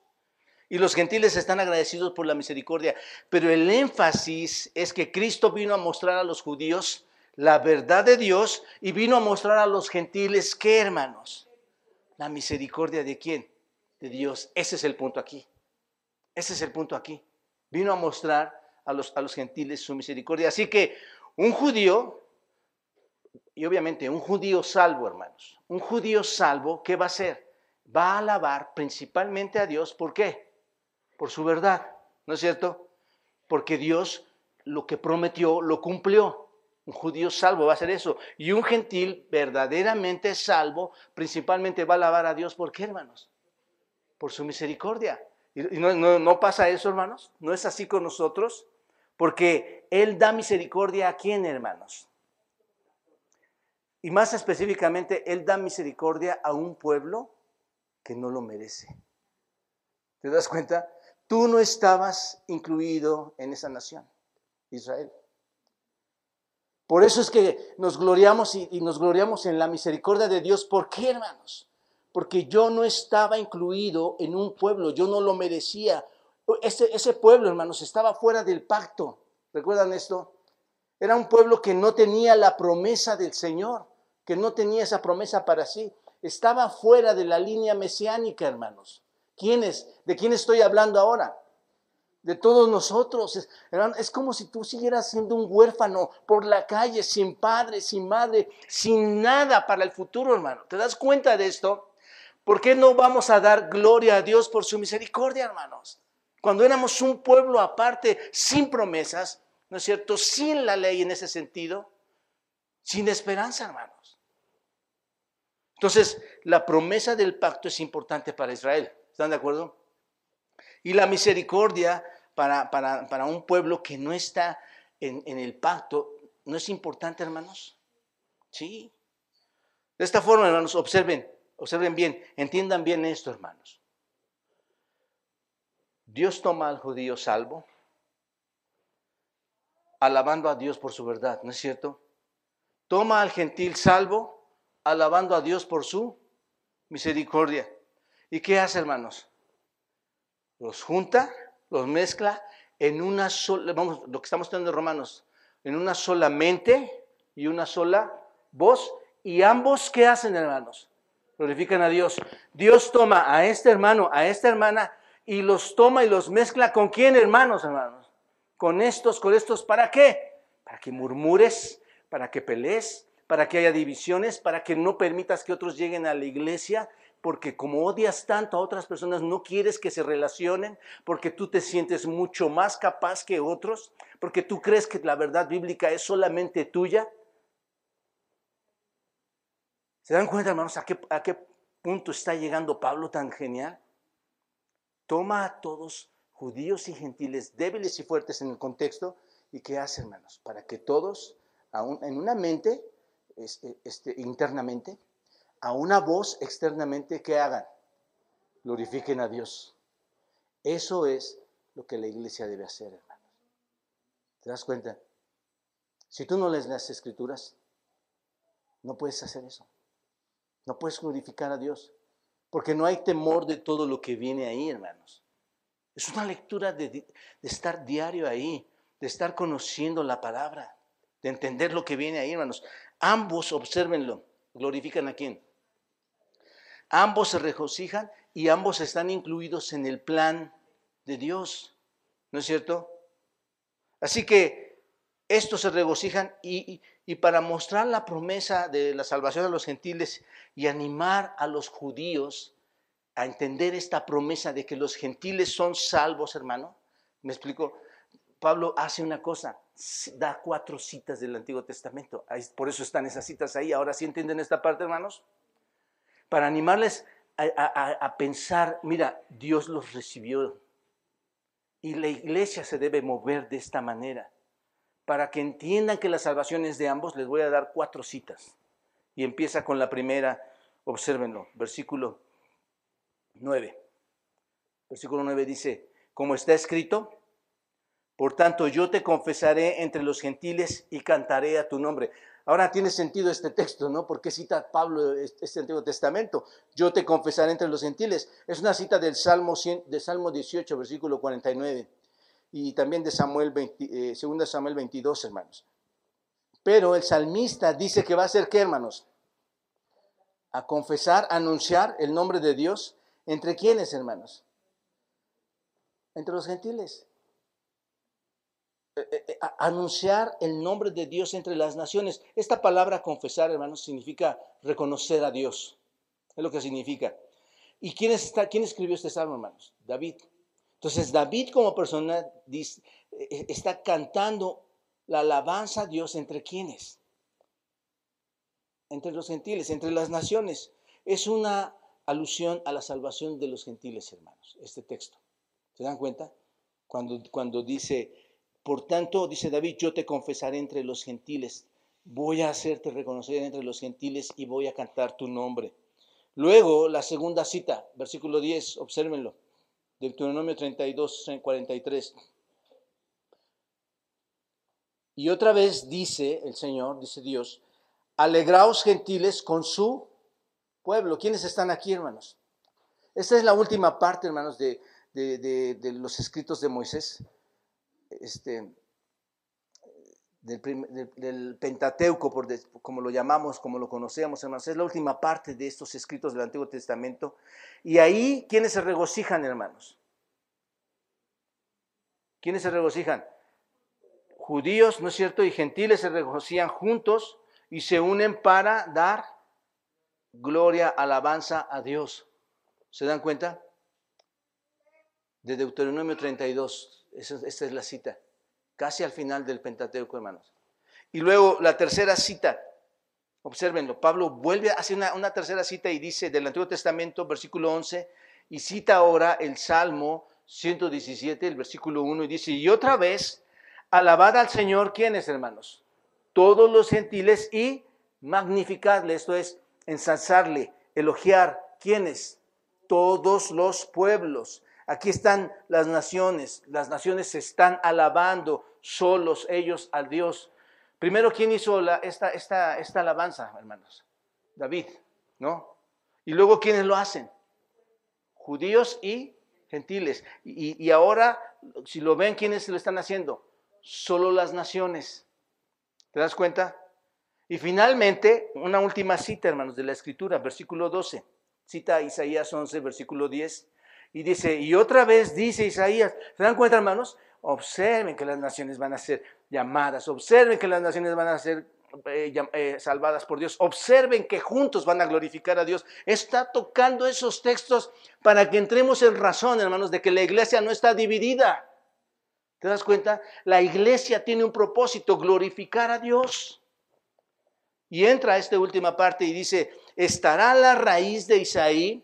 y los gentiles están agradecidos por la misericordia. Pero el énfasis es que Cristo vino a mostrar a los judíos la verdad de Dios y vino a mostrar a los gentiles qué, hermanos, la misericordia de quién? De Dios. Ese es el punto aquí. Ese es el punto aquí. Vino a mostrar a los, a los gentiles su misericordia. Así que un judío, y obviamente un judío salvo, hermanos, un judío salvo, ¿qué va a hacer? Va a alabar principalmente a Dios. ¿Por qué? por su verdad, ¿no es cierto? Porque Dios lo que prometió lo cumplió. Un judío salvo va a hacer eso. Y un gentil verdaderamente salvo principalmente va a alabar a Dios. ¿Por qué, hermanos? Por su misericordia. ¿Y no, no pasa eso, hermanos? ¿No es así con nosotros? Porque Él da misericordia a quién, hermanos? Y más específicamente, Él da misericordia a un pueblo que no lo merece. ¿Te das cuenta? Tú no estabas incluido en esa nación, Israel. Por eso es que nos gloriamos y, nos gloriamos en la misericordia de Dios. ¿Por qué, hermanos? Porque yo no estaba incluido en un pueblo, yo no lo merecía. Ese, pueblo, hermanos, estaba fuera del pacto. ¿Recuerdan esto? Era un pueblo que no tenía la promesa del Señor, que no tenía esa promesa para sí. Estaba fuera de la línea mesiánica, hermanos. ¿Quiénes? ¿De quién estoy hablando ahora? De todos nosotros. Es como si tú siguieras siendo un huérfano por la calle, sin padre, sin madre, sin nada para el futuro, hermano. ¿Te das cuenta de esto? ¿Por qué no vamos a dar gloria a Dios por su misericordia, hermanos? Cuando éramos un pueblo aparte, sin promesas, ¿no es cierto? Sin la ley en ese sentido, sin esperanza, hermanos. Entonces, la promesa del pacto es importante para Israel. ¿Están de acuerdo? Y la misericordia para, para, un pueblo que no está en, en el pacto, ¿no es importante, hermanos? Sí. De esta forma, hermanos, observen, observen bien, entiendan bien esto, hermanos. Dios toma al judío salvo, alabando a Dios por su verdad, ¿no es cierto? Toma al gentil salvo, alabando a Dios por su misericordia. ¿Y qué hace, hermanos? Los junta, los mezcla en una sola, vamos, lo que estamos estudiando en Romanos, en una sola mente y una sola voz. ¿Y ambos qué hacen, hermanos? Glorifican a Dios. Dios toma a este hermano, a esta hermana, y los toma y los mezcla con quién, hermanos, hermanos. Con estos, con estos, ¿para qué? Para que murmures, para que pelees, para que haya divisiones, para que no permitas que otros lleguen a la iglesia, porque como odias tanto a otras personas, no quieres que se relacionen, porque tú te sientes mucho más capaz que otros, porque tú crees que la verdad bíblica es solamente tuya. ¿Se dan cuenta, hermanos, a qué, a qué punto está llegando Pablo tan genial? Toma a todos, judíos y gentiles, débiles y fuertes en el contexto, y ¿qué hace, hermanos? Para que todos, aún en una mente, este, este, internamente, a una voz externamente que hagan, glorifiquen a Dios. Eso es lo que la iglesia debe hacer, hermanos. ¿Te das cuenta? Si tú no lees las escrituras, no puedes hacer eso. No puedes glorificar a Dios, porque no hay temor de todo lo que viene ahí, hermanos. Es una lectura de, estar diario ahí, de estar conociendo la palabra, de entender lo que viene ahí, hermanos. Ambos, observenlo, glorifican a quién. Ambos se regocijan y ambos están incluidos en el plan de Dios. ¿No es cierto? Así que estos se regocijan y, para mostrar la promesa de la salvación a los gentiles y animar a los judíos a entender esta promesa de que los gentiles son salvos, hermano. ¿Me explico? Pablo hace una cosa, da cuatro citas del Antiguo Testamento. Por eso están esas citas ahí. Ahora sí entienden esta parte, hermanos para animarles a, pensar, mira, Dios los recibió y la iglesia se debe mover de esta manera. Para que entiendan que la salvación es de ambos, les voy a dar cuatro citas. Y empieza con la primera, obsérvenlo, versículo 9. Versículo 9 dice, como está escrito, por tanto yo te confesaré entre los gentiles y cantaré a tu nombre. Ahora tiene sentido este texto, ¿no? ¿Por qué cita Pablo este Antiguo Testamento? Yo te confesaré entre los gentiles. Es una cita del Salmo, de Salmo 18, versículo 49. Y también de Samuel 20, 2 eh, Samuel 22, hermanos. Pero el salmista dice que va a ser qué, hermanos? A confesar, anunciar el nombre de Dios. ¿Entre quiénes, hermanos? Entre los gentiles. Eh, eh, eh, anunciar el nombre de Dios entre las naciones. Esta palabra confesar, hermanos, significa reconocer a Dios. Es lo que significa. ¿Y quién, está, quién escribió este salmo, hermanos? David. Entonces, David como persona está cantando la alabanza a Dios entre quienes? Entre los gentiles, entre las naciones. Es una alusión a la salvación de los gentiles, hermanos, este texto. ¿Se dan cuenta? Cuando, cuando dice, por tanto, dice David, yo te confesaré entre los gentiles, voy a hacerte reconocer entre los gentiles y voy a cantar tu nombre. Luego, la segunda cita, versículo 10, obsérvenlo, Deuteronomio 32, 43. Y otra vez dice el Señor, dice Dios, alegraos gentiles con su pueblo. ¿Quiénes están aquí, hermanos? Esta es la última parte, hermanos, de, de los escritos de Moisés este, del, Pentateuco, como lo llamamos, como lo conocemos, hermanos. Es la última parte de estos escritos del Antiguo Testamento. Y ahí, ¿quiénes se regocijan, hermanos? ¿Quiénes se regocijan? Judíos, ¿no es cierto? Y gentiles se regocijan juntos y se unen para dar gloria, alabanza a Dios. ¿Se dan cuenta? De Deuteronomio 32, esa, esta es la cita, casi al final del Pentateuco, hermanos. Y luego la tercera cita, observenlo, Pablo vuelve a hacer una, una tercera cita y dice del Antiguo Testamento, versículo 11, y cita ahora el Salmo 117, el versículo 1, y dice, y otra vez, alabad al Señor, ¿quiénes, hermanos? Todos los gentiles y magnificadle, esto es, ensalzarle, elogiar, ¿quiénes? Todos los pueblos Aquí están las naciones. Las naciones se están alabando solos ellos al Dios. Primero, ¿quién hizo esta, esta, esta alabanza, hermanos? David, ¿no? Y luego, ¿quiénes lo hacen? Judíos y gentiles. Y, ahora, si lo ven, ¿quiénes lo están haciendo? Solo las naciones. ¿Te das cuenta? Y finalmente, una última cita, hermanos, de la Escritura, versículo 12. Cita Isaías 11, versículo 10. Y dice, y otra vez dice Isaías, ¿se dan cuenta, hermanos? Observen que las naciones van a ser llamadas, observen que las naciones van a ser eh, eh, salvadas por Dios, observen que juntos van a glorificar a Dios. Está tocando esos textos para que entremos en razón, hermanos, de que la iglesia no está dividida. ¿Te das cuenta? La iglesia tiene un propósito, glorificar a Dios. Y entra a esta última parte y dice, estará la raíz de Isaí.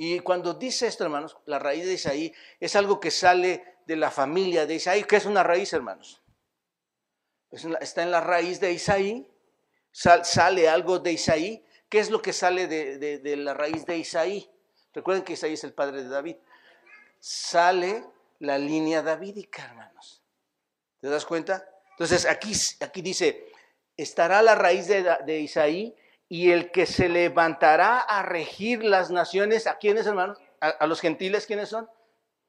Y cuando dice esto, hermanos, la raíz de Isaí es algo que sale de la familia de Isaí. ¿Qué es una raíz, hermanos? está en la raíz de Isaí. sale algo de Isaí. ¿Qué es lo que sale de, la raíz de Isaí? Recuerden que Isaí es el padre de David. Sale la línea davídica, hermanos. ¿Te das cuenta? Entonces aquí, aquí dice, estará la raíz de, Isaí y el que se levantará a regir las naciones, ¿a quiénes, hermanos? a los gentiles, ¿quiénes son?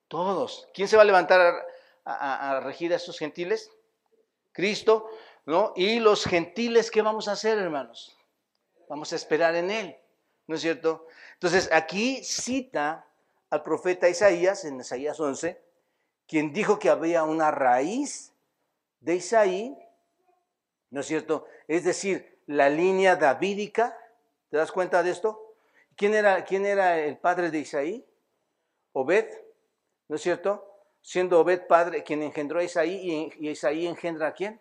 Todos. ¿Quién se va a levantar a, regir a esos gentiles? Cristo, ¿no? Y los gentiles, ¿qué vamos a hacer, hermanos? Vamos a esperar en Él, ¿no es cierto? Entonces, aquí cita al profeta Isaías, en Isaías 11, quien dijo que había una raíz de Isaí, ¿no es cierto? Es decir, la línea davídica, ¿te das cuenta de esto? ¿Quién era, quién era el padre de Isaí? Obed. ¿no es cierto? Siendo Obed padre quien engendró a Isaí y Isaí engendra a quién?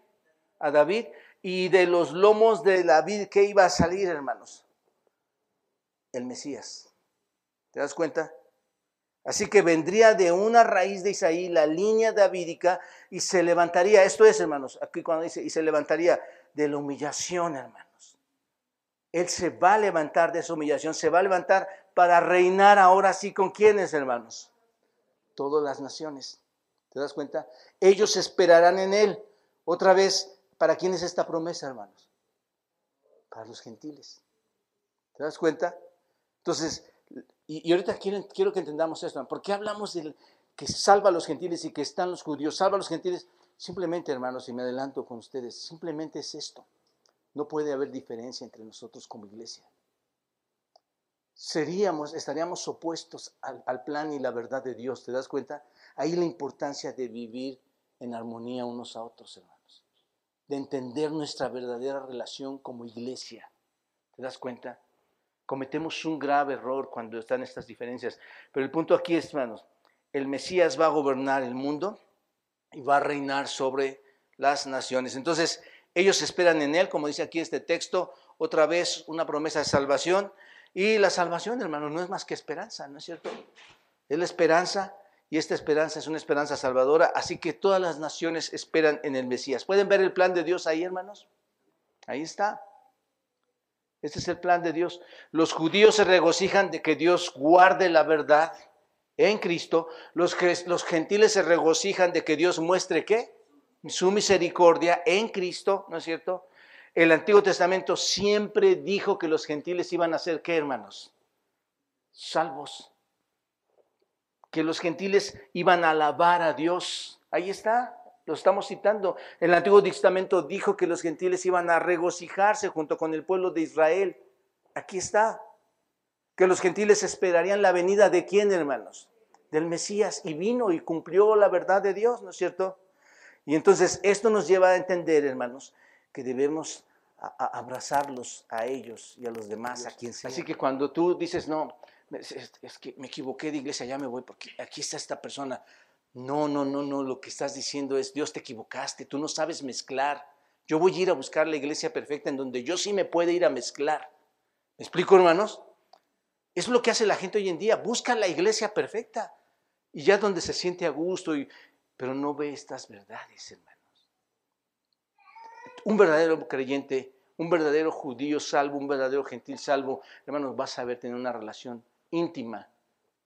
A David. Y de los lomos de David, ¿qué iba a salir, hermanos? El Mesías. ¿Te das cuenta? Así que vendría de una raíz de Isaí la línea davídica y se levantaría, esto es, hermanos, aquí cuando dice, y se levantaría de la humillación, hermanos. Él se va a levantar de esa humillación, se va a levantar para reinar ahora sí con quiénes, hermanos todas las naciones. ¿Te das cuenta? Ellos esperarán en Él. Otra vez, ¿para quién es esta promesa, hermanos? Para los gentiles. ¿Te das cuenta? Entonces, y, ahorita quiero, quiero, que entendamos esto. ¿Por qué hablamos de que salva a los gentiles y que están los judíos? Salva a los gentiles. Simplemente, hermanos, y me adelanto con ustedes, simplemente es esto. No puede haber diferencia entre nosotros como iglesia seríamos, estaríamos opuestos al, plan y la verdad de Dios. ¿Te das cuenta? Ahí la importancia de vivir en armonía unos a otros, hermanos. De entender nuestra verdadera relación como iglesia. ¿Te das cuenta? Cometemos un grave error cuando están estas diferencias. Pero el punto aquí es, hermanos, el Mesías va a gobernar el mundo y va a reinar sobre las naciones. Entonces, ellos esperan en Él, como dice aquí este texto, otra vez una promesa de salvación y la salvación, hermano, no es más que esperanza, ¿no es cierto? Es la esperanza y esta esperanza es una esperanza salvadora, así que todas las naciones esperan en el Mesías. ¿Pueden ver el plan de Dios ahí, hermanos? Ahí está. Este es el plan de Dios. Los judíos se regocijan de que Dios guarde la verdad en Cristo. Los, los gentiles se regocijan de que Dios muestre qué? Su misericordia en Cristo, ¿no es cierto? El Antiguo Testamento siempre dijo que los gentiles iban a ser, ¿qué hermanos? Salvos. Que los gentiles iban a alabar a Dios. Ahí está, lo estamos citando. El Antiguo Testamento dijo que los gentiles iban a regocijarse junto con el pueblo de Israel. Aquí está. Que los gentiles esperarían la venida de quién, hermanos? Del Mesías. Y vino y cumplió la verdad de Dios, ¿no es cierto? Y entonces esto nos lleva a entender, hermanos, que debemos abrazarlos a ellos y a los demás, a quien sea. Así que cuando tú dices, no, es, que me equivoqué de iglesia, ya me voy porque aquí está esta persona. No, no, no, no, lo que estás diciendo es, Dios te equivocaste, tú no sabes mezclar. Yo voy a ir a buscar la iglesia perfecta en donde yo sí me puede ir a mezclar. ¿Me explico, hermanos? Es lo que hace la gente hoy en día, busca la iglesia perfecta y ya donde se siente a gusto, y, pero no ve estas verdades, hermanos. Un verdadero creyente, un verdadero judío salvo, un verdadero gentil salvo, hermanos, va a saber tener una relación íntima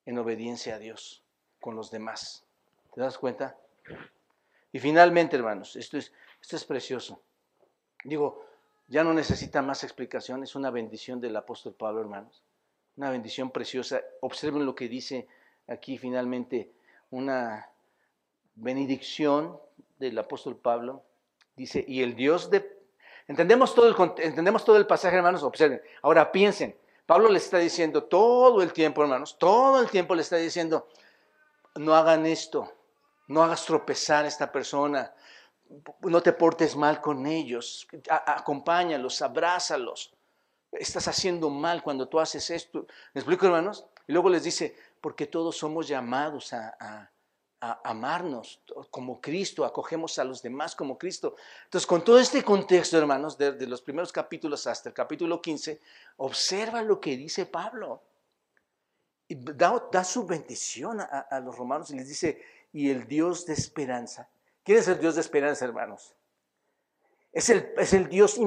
en obediencia a Dios con los demás. ¿Te das cuenta? Y finalmente, hermanos, esto es, precioso. Digo, ya no necesita más explicación, es una bendición del apóstol Pablo, hermanos. Una bendición preciosa. Observen lo que dice aquí finalmente, una benedicción del apóstol Pablo. Dice, y el Dios de... Entendemos todo el, entendemos todo el pasaje, hermanos, observen. Ahora piensen, Pablo le está diciendo todo el tiempo, hermanos, todo el tiempo le está diciendo, no hagan esto, no hagas tropezar a esta persona, no te portes mal con ellos, acompáñalos, abrázalos. Estás haciendo mal cuando tú haces esto. ¿Me explico, hermanos? Y luego les dice, porque todos somos llamados a, amarnos como Cristo, acogemos a los demás como Cristo. Entonces, con todo este contexto, hermanos, de, los primeros capítulos hasta el capítulo 15, observa lo que dice Pablo. Y da, su bendición a, a los romanos y les dice, y el Dios de esperanza ¿Quién es el Dios de esperanza, hermanos? Es el, es el Dios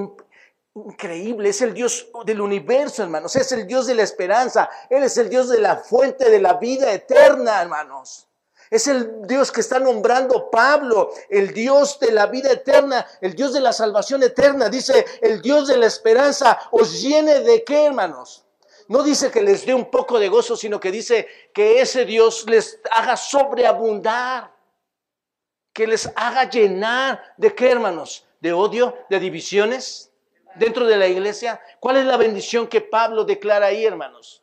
increíble, es el Dios del universo, hermanos, es el Dios de la esperanza, Él es el Dios de la fuente de la vida eterna, hermanos. Es el Dios que está nombrando Pablo, el Dios de la vida eterna, el Dios de la salvación eterna. Dice, el Dios de la esperanza os llene de qué, hermanos? No dice que les dé un poco de gozo, sino que dice que ese Dios les haga sobreabundar que les haga llenar de qué, hermanos? De odio, de divisiones dentro de la iglesia. ¿Cuál es la bendición que Pablo declara ahí, hermanos?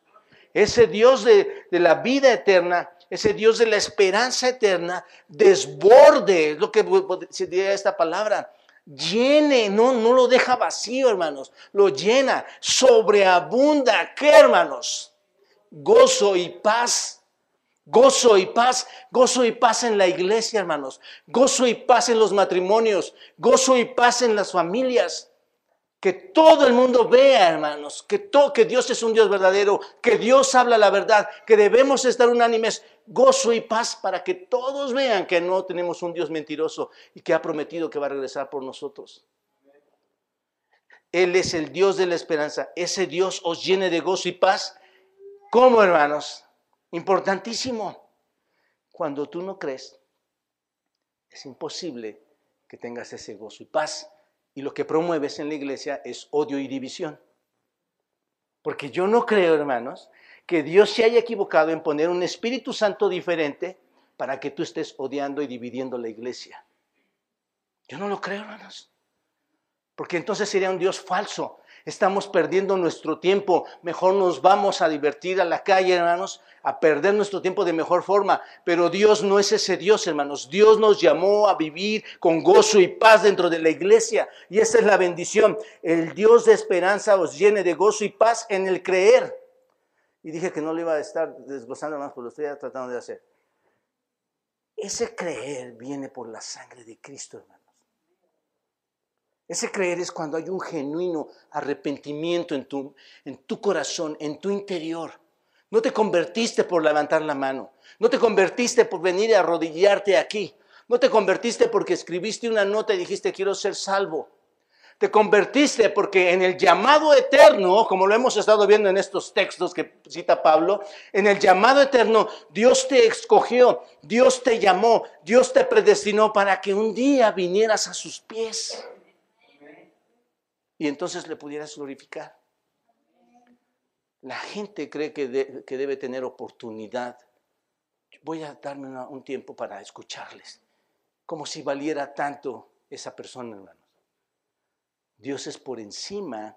Ese Dios de, la vida eterna, ese Dios de la esperanza eterna, desborde, es lo que se diría esta palabra, llene, no, no lo deja vacío, hermanos, lo llena, sobreabunda, ¿qué, hermanos? Gozo y paz Gozo y paz, gozo y paz en la iglesia, hermanos. Gozo y paz en los matrimonios, gozo y paz en las familias. Que todo el mundo vea, hermanos, que, todo, que Dios es un Dios verdadero, que Dios habla la verdad, que debemos estar unánimes, gozo y paz para que todos vean que no tenemos un Dios mentiroso y que ha prometido que va a regresar por nosotros. Él es el Dios de la esperanza. Ese Dios os llene de gozo y paz. ¿Cómo, hermanos? Importantísimo. Cuando tú no crees, es imposible que tengas ese gozo y paz. Y lo que promueves en la iglesia es odio y división. Porque yo no creo, hermanos, que Dios se haya equivocado en poner un Espíritu Santo diferente para que tú estés odiando y dividiendo la iglesia. Yo no lo creo, hermanos. Porque entonces sería un Dios falso. Estamos perdiendo nuestro tiempo. Mejor nos vamos a divertir a la calle, hermanos, a perder nuestro tiempo de mejor forma. Pero Dios no es ese Dios, hermanos. Dios nos llamó a vivir con gozo y paz dentro de la iglesia. Y esa es la bendición. El Dios de esperanza os llene de gozo y paz en el creer. Y dije que no le iba a estar desgozando más, pero lo estoy tratando de hacer. Ese creer viene por la sangre de Cristo, hermano. Ese creer es cuando hay un genuino arrepentimiento en tu, en tu corazón, en tu interior. No te convertiste por levantar la mano. No te convertiste por venir a arrodillarte aquí. No te convertiste porque escribiste una nota y dijiste quiero ser salvo. Te convertiste porque en el llamado eterno, como lo hemos estado viendo en estos textos que cita Pablo, en el llamado eterno Dios te escogió, Dios te llamó, Dios te predestinó para que un día vinieras a sus pies y entonces le pudieras glorificar. La gente cree que, debe tener oportunidad. Voy a darme un tiempo para escucharles, como si valiera tanto esa persona, hermanos. Dios es por encima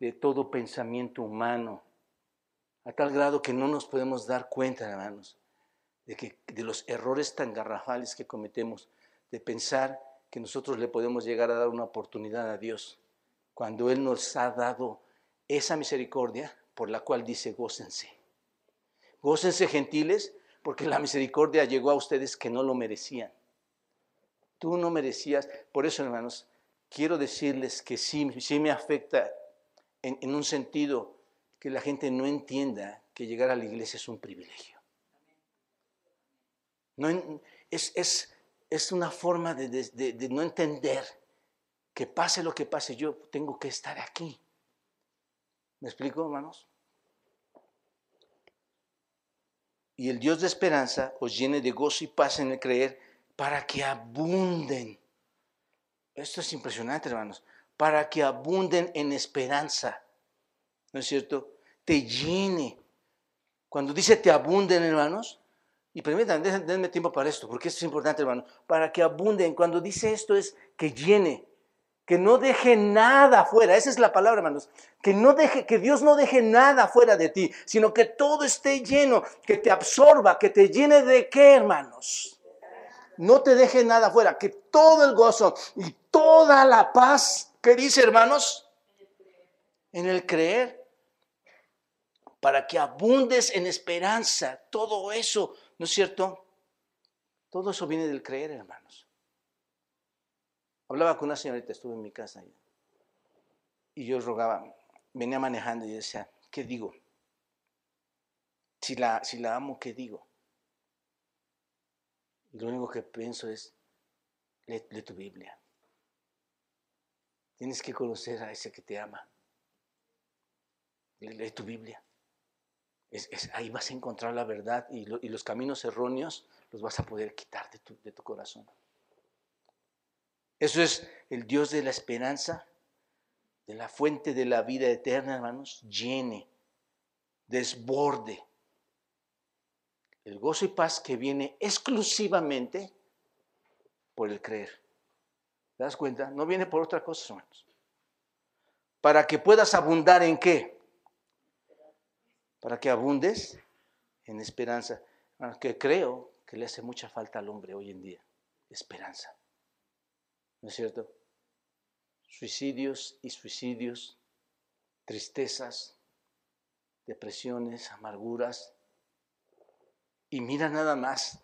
de todo pensamiento humano, a tal grado que no nos podemos dar cuenta, hermanos, de, que, de los errores tan garrafales que cometemos, de pensar que nosotros le podemos llegar a dar una oportunidad a Dios cuando Él nos ha dado esa misericordia por la cual dice, gócense. Gócense gentiles, porque la misericordia llegó a ustedes que no lo merecían. Tú no merecías. Por eso, hermanos, quiero decirles que sí, sí me afecta en, un sentido que la gente no entienda que llegar a la iglesia es un privilegio. No, es, es, una forma de no entender que pase lo que pase, yo tengo que estar aquí. ¿Me explico, hermanos? y el Dios de esperanza os llene de gozo y paz en el creer para que abunden. Esto es impresionante, hermanos. Para que abunden en esperanza. ¿No es cierto? Te llene. Cuando dice te abunden, hermanos, y permítanme, denme tiempo para esto, porque esto es importante, hermano. Para que abunden. Cuando dice esto es que llene que no deje nada fuera, esa es la palabra, hermanos, que no deje, que Dios no deje nada fuera de ti, sino que todo esté lleno, que te absorba, que te llene de qué, hermanos. No te deje nada fuera, que todo el gozo y toda la paz, ¿qué dice, hermanos? En el creer, para que abundes en esperanza, todo eso, ¿no es cierto? Todo eso viene del creer, hermanos. Hablaba con una señorita, estuve en mi casa y yo rogaba, venía manejando y decía, ¿qué digo? Si la, amo, ¿qué digo? Y lo único que pienso es, lee, tu Biblia. Tienes que conocer a ese que te ama. Lee, tu Biblia. ahí vas a encontrar la verdad y, los caminos erróneos los vas a poder quitar de tu corazón. Eso es el Dios de la esperanza, de la fuente de la vida eterna, hermanos, llene, desborde. El gozo y paz que viene exclusivamente por el creer. ¿Te das cuenta? No viene por otra cosa, hermanos. Para que puedas abundar en qué? Para que abundes en esperanza. Que creo que le hace mucha falta al hombre hoy en día. Esperanza. ¿No es cierto? Suicidios y suicidios, tristezas, depresiones, amarguras. Y mira nada más,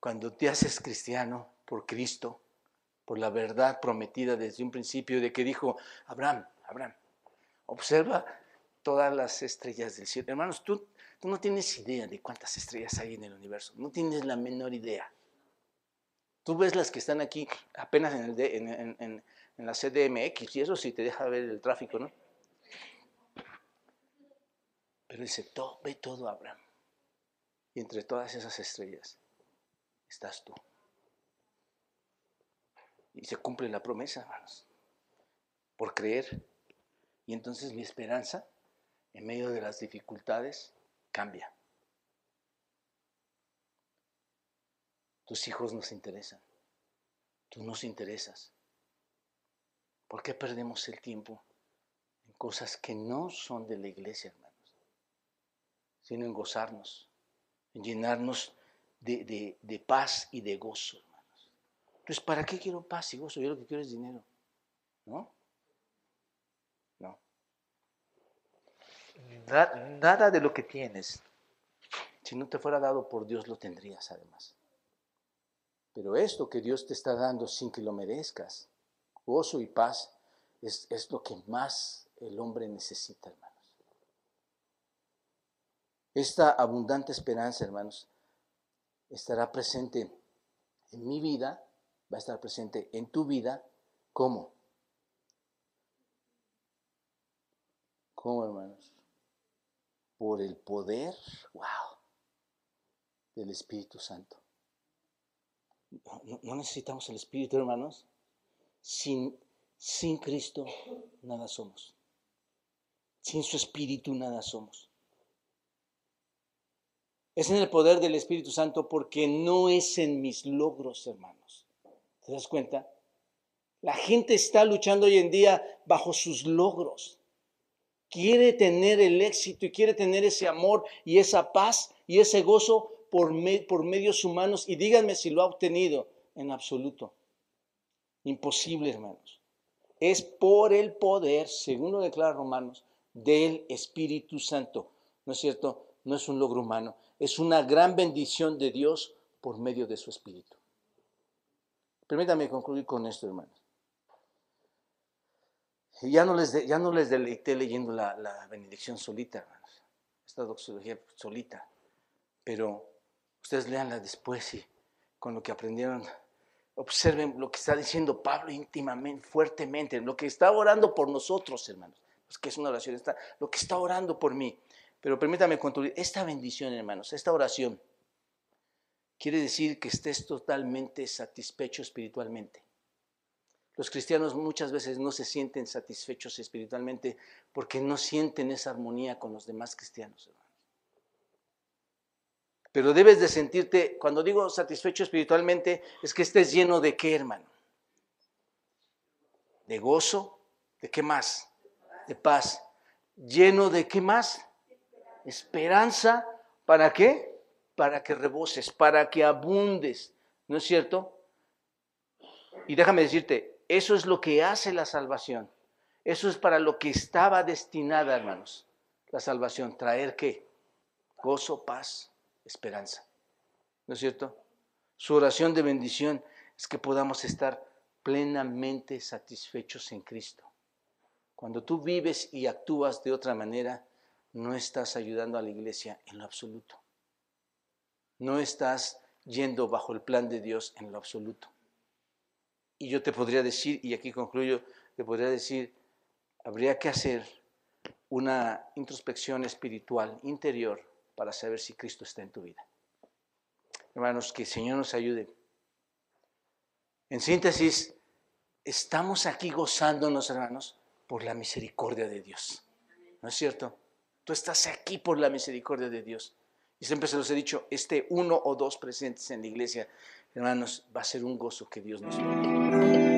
cuando te haces cristiano por Cristo, por la verdad prometida desde un principio de que dijo, Abraham, Abraham, observa todas las estrellas del cielo. Hermanos, tú, tú no tienes idea de cuántas estrellas hay en el universo, no tienes la menor idea. Tú ves las que están aquí apenas en, el en, la CDMX y eso sí te deja ver el tráfico, ¿no? Pero dice, todo, ve todo, Abraham. Y entre todas esas estrellas estás tú. Y se cumple la promesa, hermanos, por creer. Y entonces mi esperanza, en medio de las dificultades, cambia. Tus hijos nos interesan. Tú nos interesas. ¿Por qué perdemos el tiempo en cosas que no son de la iglesia, hermanos? Sino en gozarnos, en llenarnos de, de paz y de gozo, hermanos. Entonces, ¿para qué quiero paz y gozo? Yo lo que quiero es dinero. ¿No? No. Nada de lo que tienes. Si no te fuera dado por Dios, lo tendrías además. Pero esto que Dios te está dando sin que lo merezcas, gozo y paz, es, es lo que más el hombre necesita, hermanos. Esta abundante esperanza, hermanos, estará presente en mi vida, va a estar presente en tu vida, ¿cómo? ¿Cómo, hermanos? Por el poder, wow, del Espíritu Santo no, necesitamos el Espíritu, hermanos. Sin, sin Cristo nada somos. Sin su Espíritu nada somos. Es en el poder del Espíritu Santo porque no es en mis logros, hermanos. ¿Te das cuenta? La gente está luchando hoy en día bajo sus logros. Quiere tener el éxito y quiere tener ese amor y esa paz y ese gozo por, por medios humanos y díganme si lo ha obtenido en absoluto. Imposible, hermanos. Es por el poder, según lo declara Romanos, del Espíritu Santo. ¿No es cierto? No es un logro humano. Es una gran bendición de Dios por medio de su Espíritu. Permítame concluir con esto, hermanos. Ya no les, ya no les deleité leyendo la, la benedicción solita, hermanos. Esta doxología solita. Pero Ustedes leanla después y con lo que aprendieron, observen lo que está diciendo Pablo íntimamente, fuertemente, lo que está orando por nosotros, hermanos. Es que es una oración, está, lo que está orando por mí. Pero permítame concluir, esta bendición, hermanos, esta oración, quiere decir que estés totalmente satisfecho espiritualmente. Los cristianos muchas veces no se sienten satisfechos espiritualmente porque no sienten esa armonía con los demás cristianos. Hermanos. Pero debes de sentirte, cuando digo satisfecho espiritualmente, es que estés lleno de qué, hermano? De gozo, ¿de qué más? De paz. Lleno de qué más? Esperanza. ¿Para qué? Para que reboses, para que abundes. ¿No es cierto? Y déjame decirte, eso es lo que hace la salvación. Eso es para lo que estaba destinada, hermanos. La salvación, traer qué? Gozo, paz, esperanza. ¿No es cierto? Su oración de bendición es que podamos estar plenamente satisfechos en Cristo. Cuando tú vives y actúas de otra manera, no estás ayudando a la iglesia en lo absoluto. No estás yendo bajo el plan de Dios en lo absoluto. Y yo te podría decir, y aquí concluyo, te podría decir, habría que hacer una introspección espiritual interior para saber si Cristo está en tu vida. Hermanos, que el Señor nos ayude. En síntesis, estamos aquí gozándonos, hermanos, por la misericordia de Dios. ¿No es cierto? Tú estás aquí por la misericordia de Dios. Y siempre se los he dicho, este uno o dos presentes en la iglesia Hermanos, va a ser un gozo que Dios nos dé.